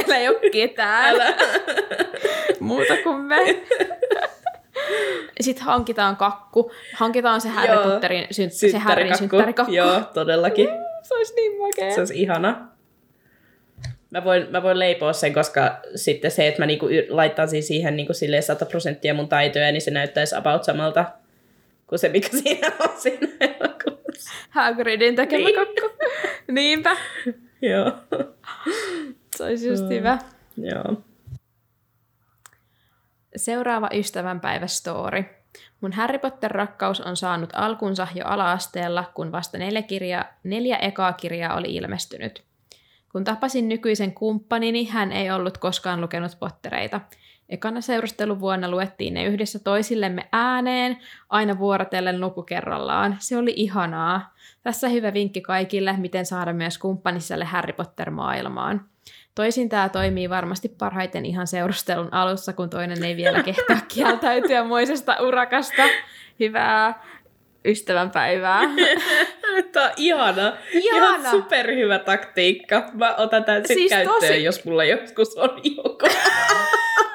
Siellä ei ole ketään. Älä. Muuta kuin me. Sitten hankitaan kakku. Hankitaan se Harry Joo. Potterin syn- se Harryn synttärikakku. Joo, todellakin. Se olisi niin makea. Se olisi ihana. Mä voin, mä voin leipoa sen, koska sitten se, että mä niinku laittaisin siihen niinku silleen 100 prosenttia mun taitoja, niin se näyttäisi about samalta kuin se, mikä siinä on siinä elokuvassa. Hagridin tekemä Niin. kakku. Niinpä. Joo. Se olisi just Mm. hyvä. Joo. Seuraava ystävänpäivä story. Mun Harry Potter-rakkaus on saanut alkunsa jo ala-asteella, kun vasta neljä, kirja, neljä ekaa kirjaa oli ilmestynyt. Kun tapasin nykyisen kumppanini, hän ei ollut koskaan lukenut Pottereita. Ekana seurusteluvuonna luettiin ne yhdessä toisillemme ääneen, aina vuorotellen luku kerrallaan. Se oli ihanaa. Tässä hyvä vinkki kaikille, miten saada myös kumppaniselle Harry Potter-maailmaan. Toisin tämä toimii varmasti parhaiten ihan seurustelun alussa, kun toinen ei vielä kehtaa kieltäytyä moisesta urakasta. Hyvää ystävänpäivää. Tämä on ihana. Ihana. Ihan superhyvä taktiikka. Mä otan tämän sitten Siis käyttöön, tosi- jos mulla joskus on joku.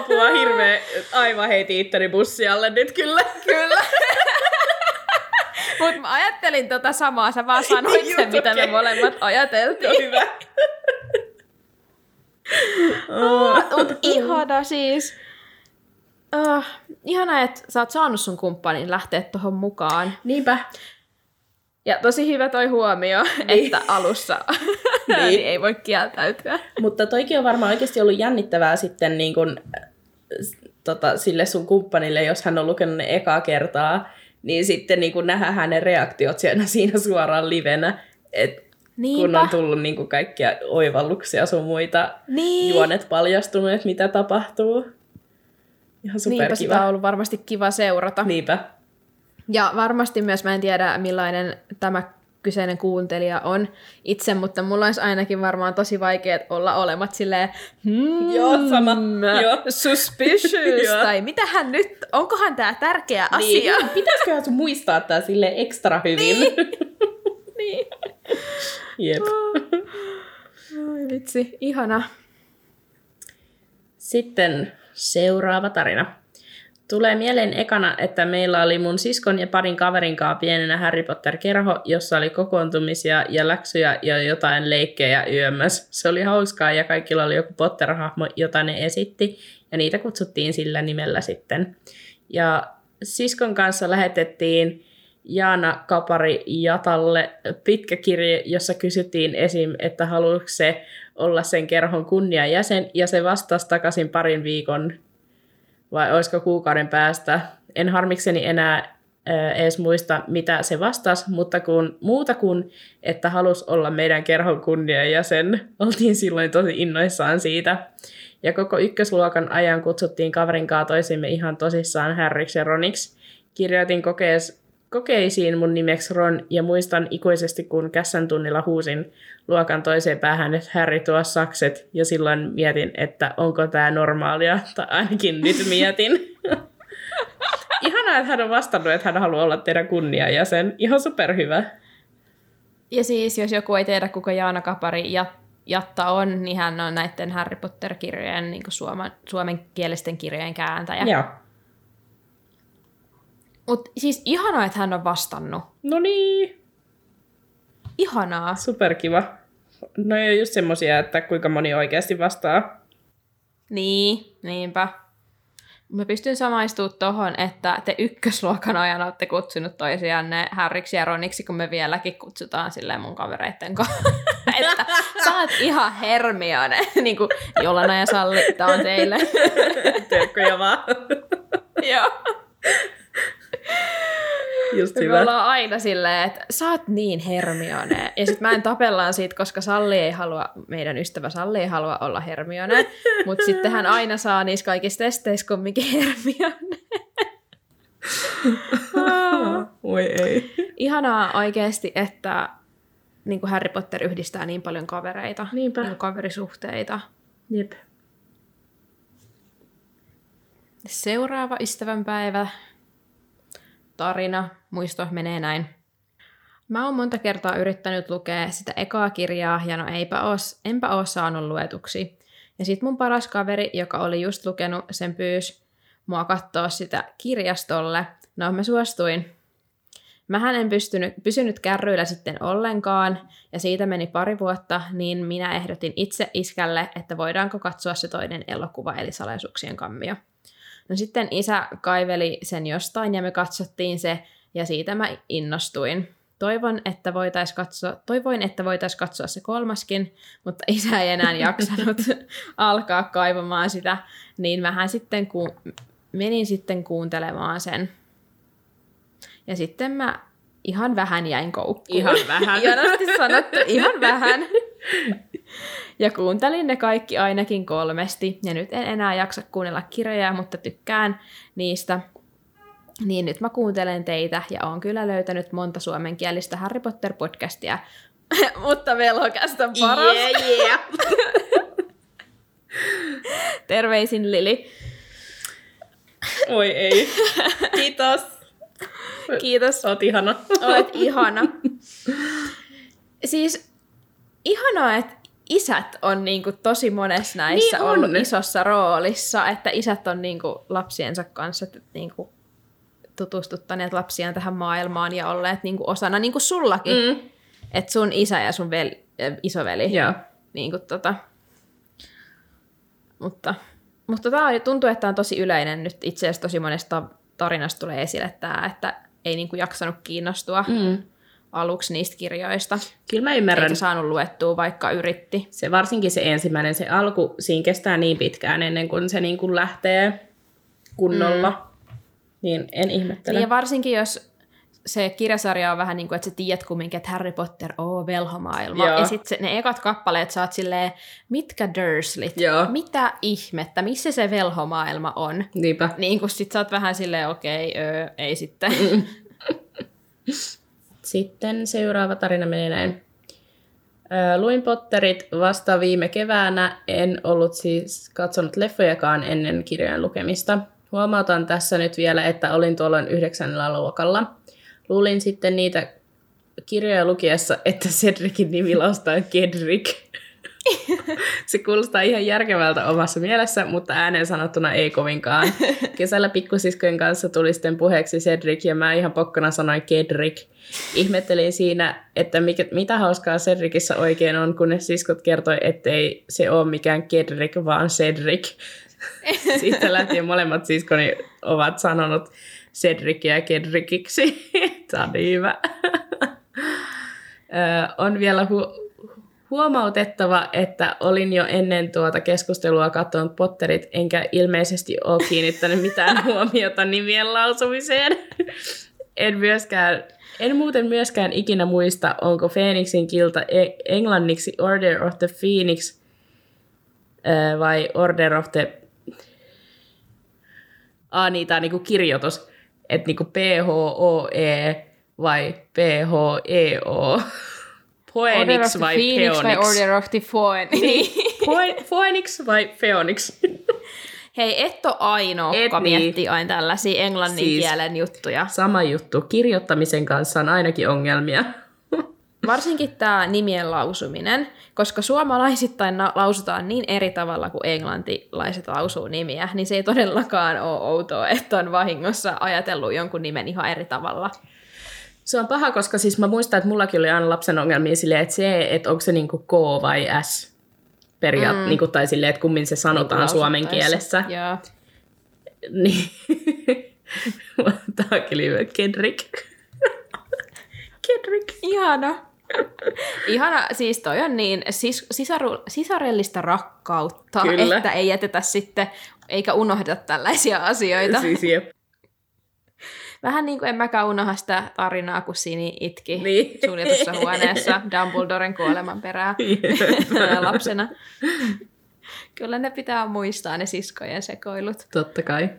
Apua hirveä. Aivan heiti itteni bussialle nyt kyllä. Kyllä. Mutta mä ajattelin tota samaa, sä vaan sanoit sen, Just mitä me molemmat ajateltiin. No hyvä. Mut ihana siis. Uh, ihana, että sä oot saanut sun kumppanin lähteä tuohon mukaan. Niinpä. Ja tosi hyvä toi huomio, Niin. että alussa Niin. niin. ei voi kieltäytyä. Mutta toikin on varmaan oikeasti ollut jännittävää sitten niin kun, tota, sille sun kumppanille, jos hän on lukenut ne ekaa kertaa, niin sitten niin kun nähdä hänen reaktiot siinä, siinä suoraan livenä, et kun Niinpä. on tullut niin kun kaikkia oivalluksia sun muita Niin. juonet paljastunut, että mitä tapahtuu. Ihan Niinpä sitä on ollut varmasti kiva seurata. Niinpä. Ja varmasti myös, mä en tiedä millainen tämä kyseinen kuuntelija on itse, mutta mulla olisi ainakin varmaan tosi vaikea olla olemat silleen, hmm, Joo, sama. Joo. suspicious, tai mitähän nyt, onkohan tämä tärkeä Niin, asia? pitäisiköhän sun muistaa tää sille ekstra hyvin? Niin. Jep. Ai vitsi, ihana. Sitten seuraava tarina. Tulee mieleen ekana, että meillä oli mun siskon ja parin kaverin kanssa pienenä Harry Potter-kerho, jossa oli kokoontumisia ja läksyjä ja jotain leikkejä yömmäs. Se oli hauskaa ja kaikilla oli joku Potter-hahmo, jota ne esitti, ja niitä kutsuttiin sillä nimellä sitten. Ja siskon kanssa lähetettiin Jaana Kapari Jatalle pitkä kirje, jossa kysyttiin esim. että haluaisi se olla sen kerhon kunniajäsen, ja se vastasi takaisin parin viikon vai olisiko kuukauden päästä. En harmikseni enää ää, edes muista, mitä se vastasi, mutta kun muuta kuin, että halus olla meidän kerhon kunniajäsen, oltiin silloin tosi innoissaan siitä. Ja koko ykkösluokan ajan kutsuttiin kaverin toisimme ihan tosissaan Harryksi ja Roniksi. Kirjoitin kokees, kokeisiin mun nimeksi Ron ja muistan ikuisesti, kun kässän tunnilla huusin luokan toiseen päähän, että Harry tuo sakset. Ja silloin mietin, että onko tämä normaalia, tai ainakin nyt mietin. Ihanaa, että hän on vastannut, että hän haluaa olla teidän kunniajäsen. Ihan superhyvä. Ja siis, jos joku ei tiedä, kuka Jaana Kapari ja Jatta on, niin hän on näiden Harry Potter-kirjojen niin suomen, suomenkielisten kirjojen kääntäjä. Joo. Mutta siis ihanaa, että hän on vastannut. No niin, Ihanaa. superkiva. No ei ole just semmosia, että kuinka moni oikeasti vastaa. Niin, niinpä. Mä pystyn samaistumaan tohon, että te ykkösluokan ajan olette kutsunut toisianne Harriksi ja Roniksi, kun me vieläkin kutsutaan silleen mun kavereitten kanssa. että sä oot ihan Hermione. niin kuin Jolana ja Salli, tää on teille. Terkkoja vaan. Joo. Just Me hyvä. ollaan aina silleen, että sä oot niin Hermione. Ja sit mä en tapellaan siitä, koska Salli ei halua, meidän ystävä Salli ei halua olla Hermione. Mutta sitten hän aina saa niissä kaikissa testeissä kumminkin Hermione. Oi ei. Ihanaa oikeasti, että niin kuin Harry Potter yhdistää niin paljon kavereita. Niinpä. Niin kaverisuhteita. Jep. Seuraava ystävänpäivä. Tarina, muisto menee näin. Mä oon monta kertaa yrittänyt lukea sitä ekaa kirjaa, ja no eipä oos, enpä oo saanut luetuksi. Ja sit mun paras kaveri, joka oli just lukenut, sen pyys mua katsoa sitä kirjastolle. No mä suostuin. Mähän en pystynyt, pysynyt kärryillä sitten ollenkaan, ja siitä meni pari vuotta, niin minä ehdotin itse iskälle, että voidaanko katsoa se toinen elokuva, eli salaisuuksien kammio. No sitten isä kaiveli sen jostain ja me katsottiin se ja siitä mä innostuin. Toivon, että voitais katsoa, toivoin, että voitaisiin katsoa se kolmaskin, mutta isä ei enää jaksanut alkaa kaivamaan sitä, niin vähän sitten ku, menin sitten kuuntelemaan sen. Ja sitten mä ihan vähän jäin koukkuun. Ihan vähän. Hienosti sanottu, ihan vähän. Ja kuuntelin ne kaikki ainakin kolmesti, ja nyt en enää jaksa kuunnella kirjoja, mutta tykkään niistä. Niin nyt mä kuuntelen teitä, ja oon kyllä löytänyt monta suomenkielistä Harry Potter-podcastia, mutta velhokästä on paras. Yeah, yeah. Terveisin Lili. Oi ei. Kiitos. Kiitos. Oot ihana. Olet ihana. Siis ihanaa, että isät on niinku tosi monessa näissä Niin on. ollut isossa roolissa, että isät on niinku lapsiensa kanssa niinku tutustuttaneet lapsiaan tähän maailmaan ja olleet niinku osana, niin kuin sullakin, mm. Että sun isä ja sun veli, äh, isoveli. Joo. Niinku tota. Mutta, mutta tämä on, tuntuu, että tämä on tosi yleinen nyt. Itse asiassa tosi monesta tarinasta tulee esille tämä, että ei niinku jaksanut kiinnostua Mm. Aluksi niistä kirjoista. Kyllä mä ymmärrän. Eikä saanut luettua, vaikka yritti. Se varsinkin se ensimmäinen, se alku, siinä kestää niin pitkään ennen kuin se niin kuin lähtee kunnolla. Mm. Niin en ihmettele. Niin ja varsinkin, jos se kirjasarja on vähän niin kuin, että sä tiedät kumminkin, että Harry Potter, oo, velhomaailma. Joo. Ja sitten ne ekat kappaleet oot silleen, mitkä Dursleyt? Joo. Mitä ihmettä? Missä se velhomaailma on? Niinpä. Niin kun sit sä oot vähän silleen, okei, öö, ei sitten. sitten seuraava tarina menee näin. Luin Potterit vasta viime keväänä, en ollut siis katsonut leffojakaan ennen kirjojen lukemista. Huomautan tässä nyt vielä, että olin tuolloin yhdeksännellä luokalla. Luulin sitten niitä kirjoja lukiessa, että Cedricin nimi laustaa Kedrick. Se kuulostaa ihan järkevältä omassa mielessä, mutta ääneen sanottuna ei kovinkaan. Kesällä pikkusiskojen kanssa tuli sitten puheeksi Cedric ja mä ihan pokkana sanoin Kedrick. Ihmettelin siinä, että mikä, mitä hauskaa Cedricissä oikein on, kun ne siskot kertoi, ettei se ole mikään Kedrick, vaan Cedric. Siitä lähtien molemmat siskoni ovat sanonut Cedrickiä Kedrickiksi. Tämä on niin hyvä. Ö, on vielä hu- huomautettava, että olin jo ennen tuota keskustelua katsonut Potterit, enkä ilmeisesti ole kiinnittänyt mitään huomiota nimien lausumiseen. En myöskään en muuten myöskään ikinä muista, onko Phoenixin kilta e- englanniksi Order of the Phoenix vai Order of the... Ah, niin, tämä on niinku kirjoitus. Että niinku P-H-O-E vai P-H-E-O. Phoenix vai Phoenix vai Phoenix? Order of the Phoenix? Pho- Phoenix vai Phoenix? Hei, et ole ainoa, Et joka niin. miettii aina tällaisia englannin Siis- kielen juttuja. Sama juttu. Kirjoittamisen kanssa on ainakin ongelmia. Varsinkin tämä nimien lausuminen, koska suomalaisittain lausutaan niin eri tavalla kuin englantilaiset lausuu nimiä, niin se ei todellakaan ole outoa, että on vahingossa ajatellut jonkun nimen ihan eri tavalla. Se on paha, koska siis mä muistan, että mullakin oli aina lapsen ongelmia silleen, että se, että onko se niinku K vai S periaat, mm. niinku, tai silleen, että kummin se sanotaan suomen kielessä. Joo. Niin. Tämä onkin hyvä. Kendrick. Kendrick. Ihana. Ihana, siis toi on niin sis- sisaru- sisarellista rakkautta, Kyllä. että ei jätetä sitten, eikä unohdeta tällaisia asioita. Siis jep. Vähän niin kuin en mäkään unohda sitä tarinaa, kun Sini itki Niin. suljetussa huoneessa Dumbledoren kuoleman perään lapsena. Kyllä ne pitää muistaa ne siskojen sekoilut. Totta kai.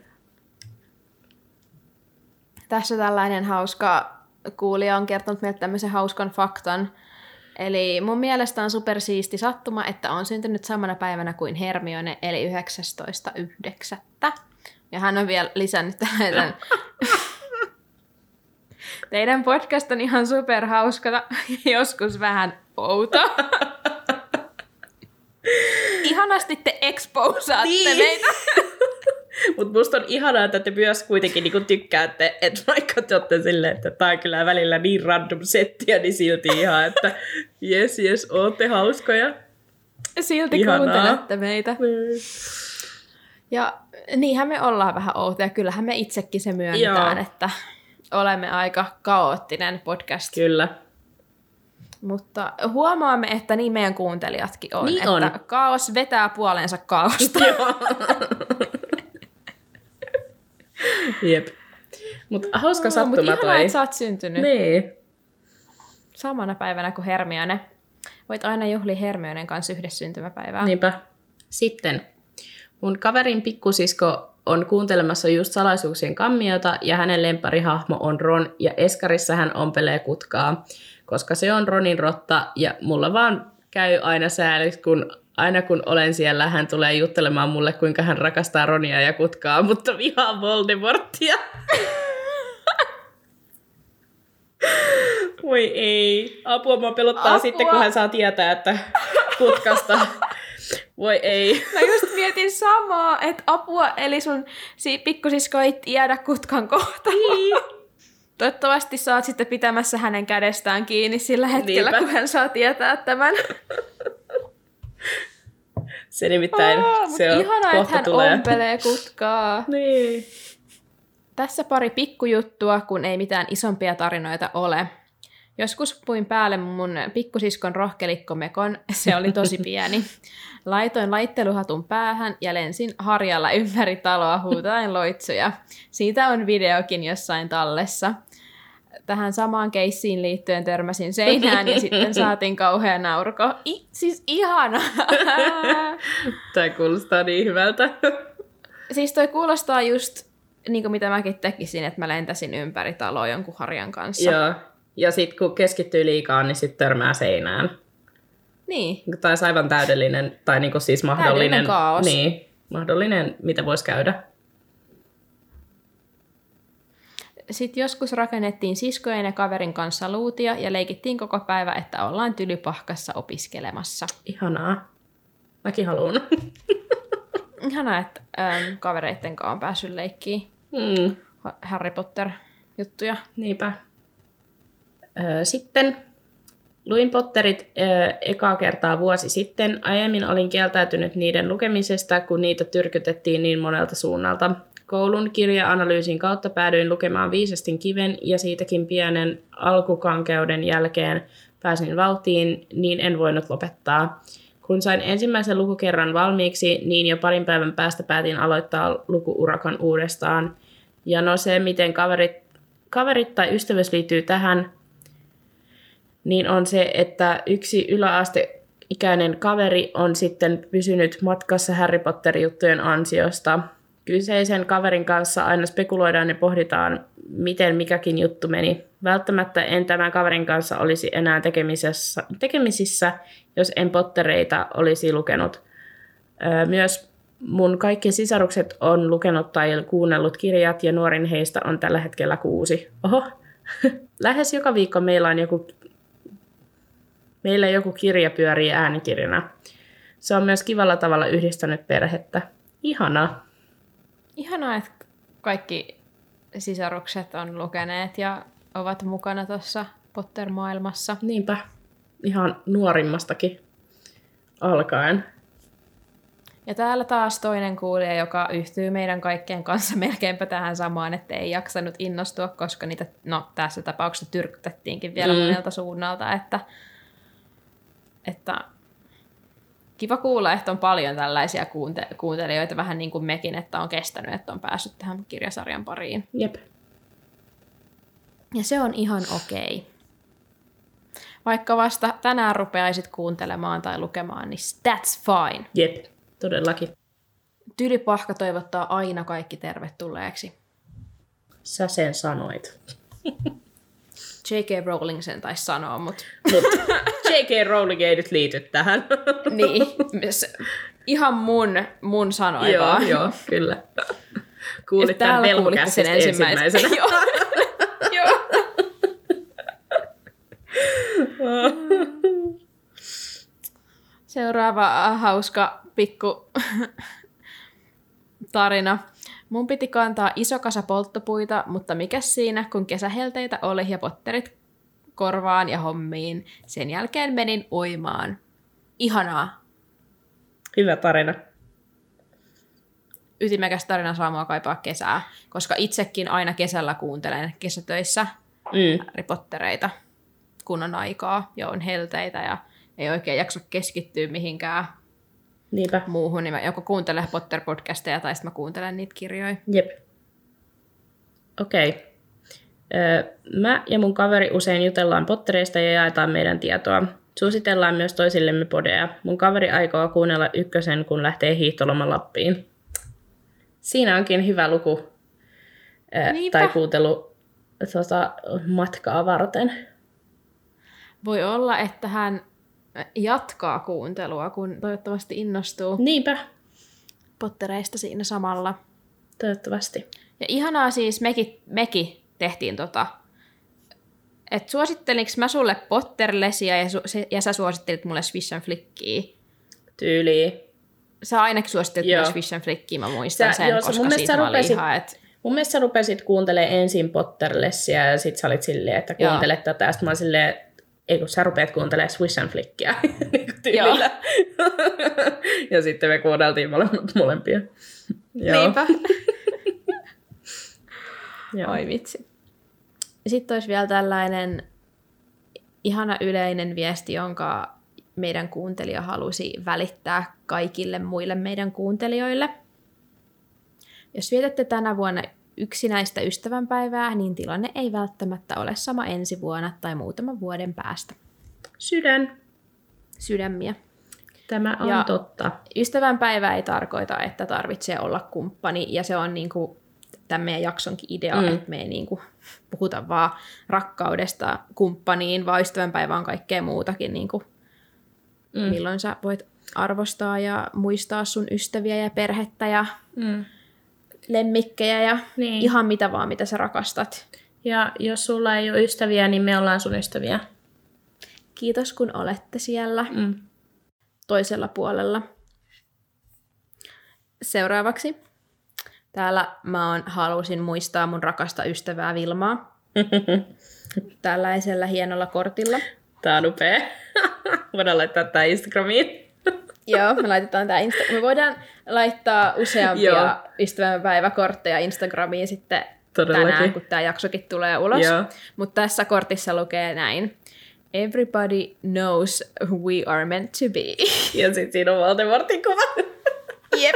Tässä tällainen hauska kuulija on kertonut meille tämmöisen hauskan faktan. Eli mun mielestä on supersiisti sattuma, että on syntynyt samana päivänä kuin Hermione, eli 19.9. Ja hän on vielä lisännyt tällaisen... Teidän podcast on ihan superhauska, joskus vähän outo. Ihanasti te exposaatte Niin. meitä. Mutta musta on ihanaa, että te myös kuitenkin niinku tykkäätte, että vaikka te olette silleen, että tää on kyllä välillä niin random settiä, niin silti ihan, että jes, jes, ootte hauskoja. Silti Ihanaa. kuuntelette meitä. Ja niinhän me ollaan vähän outoja. Kyllähän me itsekin se myönnetään, Joo. että olemme aika kaoottinen podcast. Kyllä. Mutta huomaamme, että niin meidän kuuntelijatkin on. Niin että on. kaos vetää puoleensa kaosta. Jep. Mutta hauska Mutta sattuma ihanaa, toi. että sä oot syntynyt Niin. samana päivänä kuin Hermione. Voit aina juhlia Hermionen kanssa yhdessä syntymäpäivää. Niinpä. Sitten. Mun kaverin pikkusisko on kuuntelemassa just salaisuuksien kammiota ja hänen lempparihahmo on Ron ja Eskarissa hän ompelee kutkaa, koska se on Ronin rotta ja mulla vaan käy aina sääliksi, kun aina kun olen siellä, hän tulee juttelemaan mulle, kuinka hän rakastaa Ronia ja kutkaa, mutta vihaa Voldemortia. Voi ei. Apua, mä pelottaa Apua. sitten, kun hän saa tietää, että kutkasta. Voi ei. Mä just mietin samaa, että apua, eli sun si- pikkusisko ei tiedä kutkan kohtaloa. Niin. Toivottavasti saat sitten pitämässä hänen kädestään kiinni sillä hetkellä, Niinpä. kun hän saa tietää tämän. Se nimittäin, Aa, se on, ihanaa, että kohta hän tulee. ompelee kutkaa. Niin. Tässä pari pikkujuttua, kun ei mitään isompia tarinoita ole. Joskus puin päälle mun pikkusiskon rohkelikkomekon, se oli tosi pieni. Laitoin laitteluhatun päähän ja lensin harjalla ympäri taloa huutaen loitsuja. Siitä on videokin jossain tallessa. Tähän samaan keissiin liittyen törmäsin seinään ja sitten saatiin kauhea naurko. I, siis ihana! Tämä kuulostaa niin hyvältä. siis toi kuulostaa just niin kuin mitä mäkin tekisin, että mä lentäisin ympäri taloa jonkun harjan kanssa. Joo. Ja sitten kun keskittyy liikaa, niin sitten törmää seinään. Niin. Tai aivan täydellinen, tai niinku siis mahdollinen, Täydellinen kaos. Niin, mahdollinen, mitä voisi käydä. Sitten joskus rakennettiin siskojen ja kaverin kanssa luutia ja leikittiin koko päivä, että ollaan tylypahkassa opiskelemassa. Ihanaa. Mäkin haluan. Ihanaa, että ähm, kavereitten kanssa on päässyt leikkiin mm, Ha- Harry Potter-juttuja. niinpä. Ö, sitten luin Potterit ö, ekaa kertaa vuosi sitten. Aiemmin olin kieltäytynyt niiden lukemisesta, kun niitä tyrkytettiin niin monelta suunnalta. Koulun kirja-analyysin kautta päädyin lukemaan Viisestin kiven ja siitäkin pienen alkukankeuden jälkeen pääsin vauhtiin, niin en voinut lopettaa. Kun sain ensimmäisen lukukerran valmiiksi, niin jo parin päivän päästä päätin aloittaa lukuurakan uudestaan. Ja no se, miten kaverit, kaverit tai ystävyys liittyy tähän, niin on se, että yksi yläasteikäinen kaveri on sitten pysynyt matkassa Harry Potter-juttujen ansiosta. Kyseisen kaverin kanssa aina spekuloidaan ja pohditaan, miten mikäkin juttu meni. Välttämättä en tämän kaverin kanssa olisi enää tekemisissä, tekemisissä, jos en Pottereita olisi lukenut. Myös mun kaikki sisarukset on lukenut tai kuunnellut kirjat ja nuorin heistä on tällä hetkellä kuusi. Oho, lähes joka viikko meillä on joku, meillä joku kirja pyörii äänikirjana. Se on myös kivalla tavalla yhdistänyt perhettä. Ihanaa. Ihanaa, että kaikki sisarukset on lukeneet ja ovat mukana tuossa Potter-maailmassa. Niinpä. Ihan nuorimmastakin alkaen. Ja täällä taas toinen kuulija, joka yhtyy meidän kaikkien kanssa melkeinpä tähän samaan, että ei jaksanut innostua, koska niitä, no tässä tapauksessa tyrkytettiinkin vielä Mm. monelta suunnalta, että, että kiva kuulla, että on paljon tällaisia kuunte- kuuntelijoita, vähän niin kuin mekin, että on kestänyt, että on päässyt tähän kirjasarjan pariin. Jep. Ja se on ihan okei. Vaikka vasta tänään rupeaisit kuuntelemaan tai lukemaan, niin that's fine. Jep. Todellakin. Tylypahka toivottaa aina kaikki tervetulleeksi. Sä sen sanoit. J.K. Rowling sen taisi sanoa, mutta Mutta J.K. Rowling ei nyt liity tähän. niin, ihan mun, mun sanoi joo, vaan. joo, kyllä. Kuulit tämän velhokäsistä ensimmäisenä. ensimmäisenä. Joo. Joo. Seuraava äh, hauska pikku tarina. Mun piti kantaa iso kasa polttopuita, mutta mikä siinä, kun kesähelteitä oli ja potterit korvaan ja hommiin. Sen jälkeen menin uimaan. Ihanaa. Hyvä tarina. Ytimekäs tarina saa mua kaipaa kesää, koska itsekin aina kesällä kuuntelen kesätöissä Mm. Harry Pottereita, kun on aikaa ja on helteitä ja ei oikein jaksa keskittyä mihinkään Niinpä. muuhun, niin mä joko kuuntelen Potter-podcasteja tai sitten mä kuuntelen niitä kirjoja. Jep. Okei. Okay. Mä ja mun kaveri usein jutellaan pottereista ja jaetaan meidän tietoa. Suositellaan myös toisillemme podeja. Mun kaveri aikoo kuunnella ykkösen, kun lähtee hiihtoloman Lappiin. Siinä onkin hyvä luku Niinpä. tai kuuntelu tota, matkaa varten. Voi olla, että hän jatkaa kuuntelua, kun toivottavasti innostuu Niinpä, Pottereista siinä samalla. toivottavasti. Ja ihanaa siis, mekin, mekin tehtiin tota, että suosittelinko mä sulle Potterlesia ja, su- se- ja sä suosittelit mulle Swish and Flickia. Tyyliin. Sä ainakin suosittelit Joo. mulle Swish and Flickia, mä muistan Sä- sen, joo, mun koska mielestä siitä mä rupesit- ihan, että Mun mielestä sä rupesit kuuntelemaan ensin Potterlessia ja sit sä olit silleen, että Joo. kuuntele tätä. Ja sit mä olin silleen, ei kun sä rupeat kuuntelemaan Swish and Flickia niin tyylillä. ja sitten me kuunneltiin molemmat molempia. Joo. niinpä. Joo. Oi vitsi. Sitten olisi vielä tällainen ihana yleinen viesti, jonka meidän kuuntelija halusi välittää kaikille muille meidän kuuntelijoille. Jos vietätte tänä vuonna yksinäistä ystävänpäivää, niin tilanne ei välttämättä ole sama ensi vuonna tai muutaman vuoden päästä. Sydän. Sydämiä. Tämä on Ja- totta. Ystävänpäivä ei tarkoita, että tarvitsee olla kumppani, ja se on niin kuin tämän meidän jaksonkin idea, mm. että me ei niin kuin puhuta vaan rakkaudesta kumppaniin, vaan ystävänpäivä on kaikkea muutakin, niin kuin, mm. milloin sä voit arvostaa ja muistaa sun ystäviä ja perhettä ja mm. lemmikkejä ja niin. ihan mitä vaan, mitä sä rakastat. Ja jos sulla ei ole ystäviä, niin me ollaan sun ystäviä. Kiitos kun olette siellä mm. toisella puolella. Seuraavaksi täällä mä on, halusin muistaa mun rakasta ystävää Vilmaa. Tällaisella hienolla kortilla. Tää on upea. Voidaan laittaa tää Instagramiin. Joo, me laitetaan tää Insta- Me voidaan laittaa useampia ystävänpäiväkortteja Instagramiin sitten Todellakin. tänään, kun tämä jaksokin tulee ulos. Mutta tässä kortissa lukee näin. Everybody knows who we are meant to be. Ja sitten siinä on Voldemortin kuva. Jep.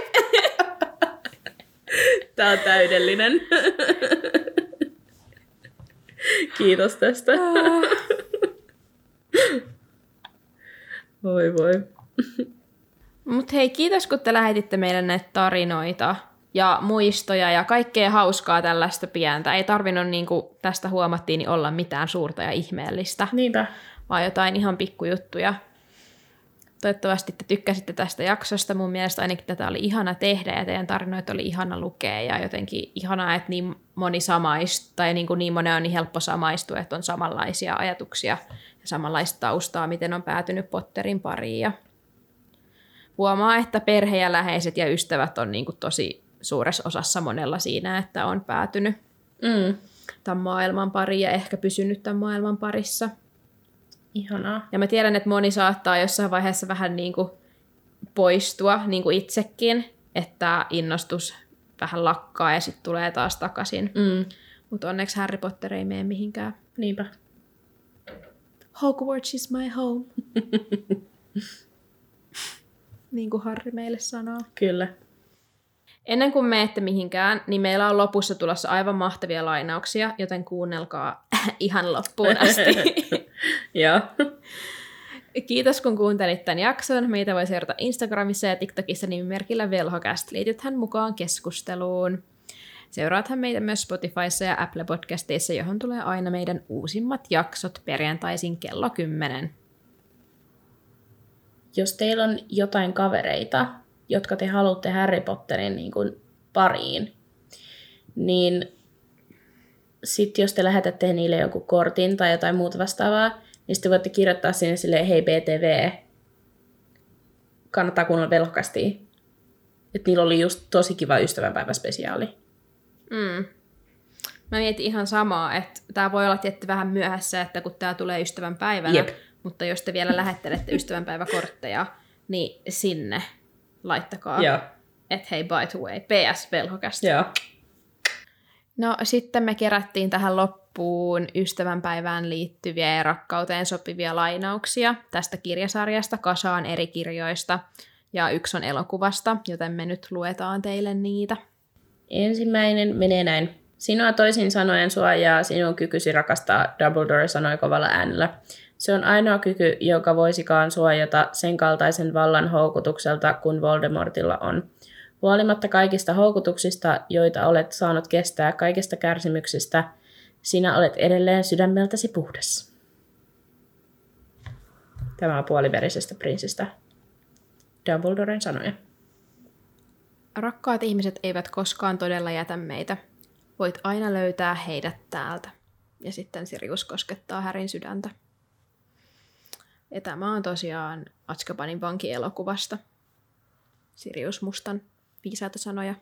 Tämä on täydellinen. Kiitos tästä. voi voi. Mutta hei, kiitos kun te lähetitte meille näitä tarinoita ja muistoja ja kaikkea hauskaa tällaista pientä. Ei tarvinnut, niin kuin tästä huomattiin, niin olla mitään suurta ja ihmeellistä. Niinpä. Vaan jotain ihan pikkujuttuja. Toivottavasti te tykkäsitte tästä jaksosta. Mun mielestä ainakin tätä oli ihana tehdä ja teidän tarinoita oli ihana lukea ja jotenkin ihanaa, että niin moni samaistuu, tai niin, kuin niin monen on niin helppo samaistua, että on samanlaisia ajatuksia ja samanlaista taustaa, miten on päätynyt Potterin pariin. Ja huomaa, että perhe ja läheiset ja ystävät on niin kuin tosi suuressa osassa monella siinä, että on päätynyt mm. tämän maailman pariin ja ehkä pysynyt tämän maailman parissa. Ihanaa. Ja mä tiedän, että moni saattaa jossain vaiheessa vähän niin kuin poistua, niin kuin itsekin, että innostus vähän lakkaa ja sitten tulee taas takaisin. Mm. Mutta onneksi Harry Potter ei mene mihinkään. Niinpä. Hogwarts is my home. niin kuin Harry meille sanoo. Kyllä. Ennen kuin menette mihinkään, niin meillä on lopussa tulossa aivan mahtavia lainauksia, joten kuunnelkaa ihan loppuun asti. Joo. Kiitos kun kuuntelit tämän jakson. Meitä voi seurata Instagramissa ja TikTokissa nimimerkillä Velhocast. Liitythän mukaan keskusteluun. Seuraathan meitä myös Spotifyssa ja Apple Podcasteissa, johon tulee aina meidän uusimmat jaksot perjantaisin kello 10. Jos teillä on jotain kavereita, jotka te haluatte Harry Potterin niin kuin pariin, niin sitten jos te lähetätte niille joku kortin tai jotain muuta vastaavaa, niin sitten voitte kirjoittaa sinne sille hei BTV, kannattaa kuunnella velhokasti. Että niillä oli just tosi kiva ystävänpäiväspesiaali. Mm. Mä mietin ihan samaa, että tämä voi olla tietty vähän myöhässä, että kun tämä tulee ystävänpäivänä, Jep. mutta jos te vielä lähettelette ystävänpäiväkortteja, niin sinne laittakaa. Että hei, by the way, PS velhokästä. Joo. No sitten me kerättiin tähän loppuun ystävänpäivään liittyviä ja rakkauteen sopivia lainauksia tästä kirjasarjasta kasaan eri kirjoista. Ja yksi on elokuvasta, joten me nyt luetaan teille niitä. Ensimmäinen menee näin. Sinua toisin sanoen suojaa sinun kykysi rakastaa, Dumbledore sanoi kovalla äänellä. Se on ainoa kyky, joka voisikaan suojata sen kaltaisen vallan houkutukselta kuin Voldemortilla on. Huolimatta kaikista houkutuksista, joita olet saanut kestää kaikista kärsimyksistä, sinä olet edelleen sydämeltäsi puhdas. Tämä on puoliverisestä prinsistä. Dumbledoren sanoja. Rakkaat ihmiset eivät koskaan todella jätä meitä. Voit aina löytää heidät täältä. Ja sitten Sirius koskettaa Härin sydäntä. Ja tämä on tosiaan Atskabanin vankielokuvasta. Sirius Mustan viisaita sanoja.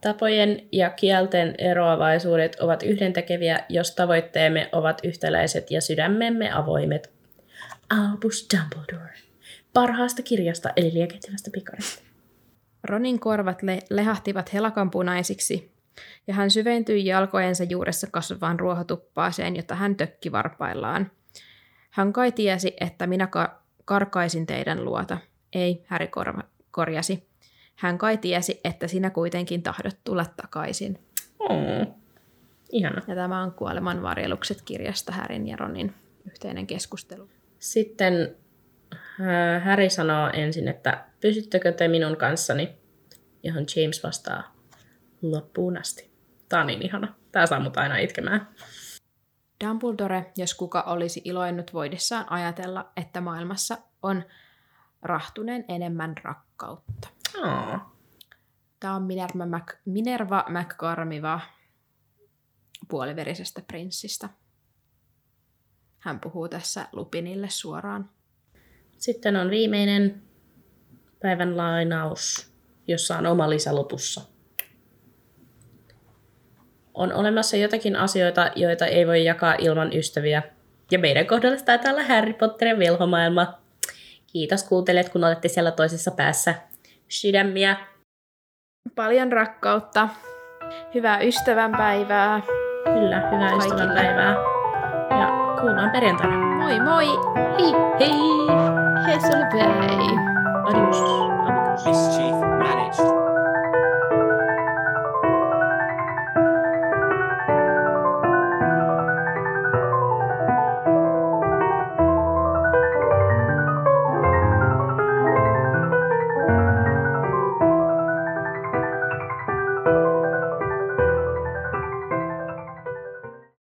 Tapojen ja kielten eroavaisuudet ovat yhdentekeviä, jos tavoitteemme ovat yhtäläiset ja sydämemme avoimet. Albus Dumbledore. Parhaasta kirjasta eli liekehtivästä pikarista. Ronin korvat le- lehahtivat helakanpunaisiksi, ja hän syventyi jalkojensa juuressa kasvavaan ruohotuppaaseen, jota hän tökki varpaillaan. Hän kai tiesi, että minä ka- karkaisin teidän luota. Ei, Häri korva- korjasi. Hän kai tiesi, että sinä kuitenkin tahdot tulla takaisin. Mm. Ihana. Ja tämä on Kuoleman varjelukset kirjasta Härin ja Ronin yhteinen keskustelu. Sitten äh, Harry sanoo ensin, että pysyttekö te minun kanssani, johon James vastaa loppuun asti. Tää on niin ihana. Tää saa mut aina itkemään. Dumbledore, jos kuka olisi iloinnut voidessaan ajatella, että maailmassa on rahtuneen enemmän rakkautta. Oh. Tämä on Minerva, Mac- Minerva McCormiva puoliverisestä prinssistä. Hän puhuu tässä Lupinille suoraan. Sitten on viimeinen päivän lainaus, jossa on oma lisä lopussa. On olemassa jotakin asioita, joita ei voi jakaa ilman ystäviä. Ja meidän kohdalla taitaa olla Harry Potterin velhomaailma. Kiitos kuuntelijat, kun olette siellä toisessa päässä. Sydämiä. Paljon rakkautta. Hyvää ystävänpäivää. Kyllä, hyvää Kaikille. ystävänpäivää. Ja kuullaan perjantaina. Moi moi! Hei hei! Hei sulle Adios. Mischief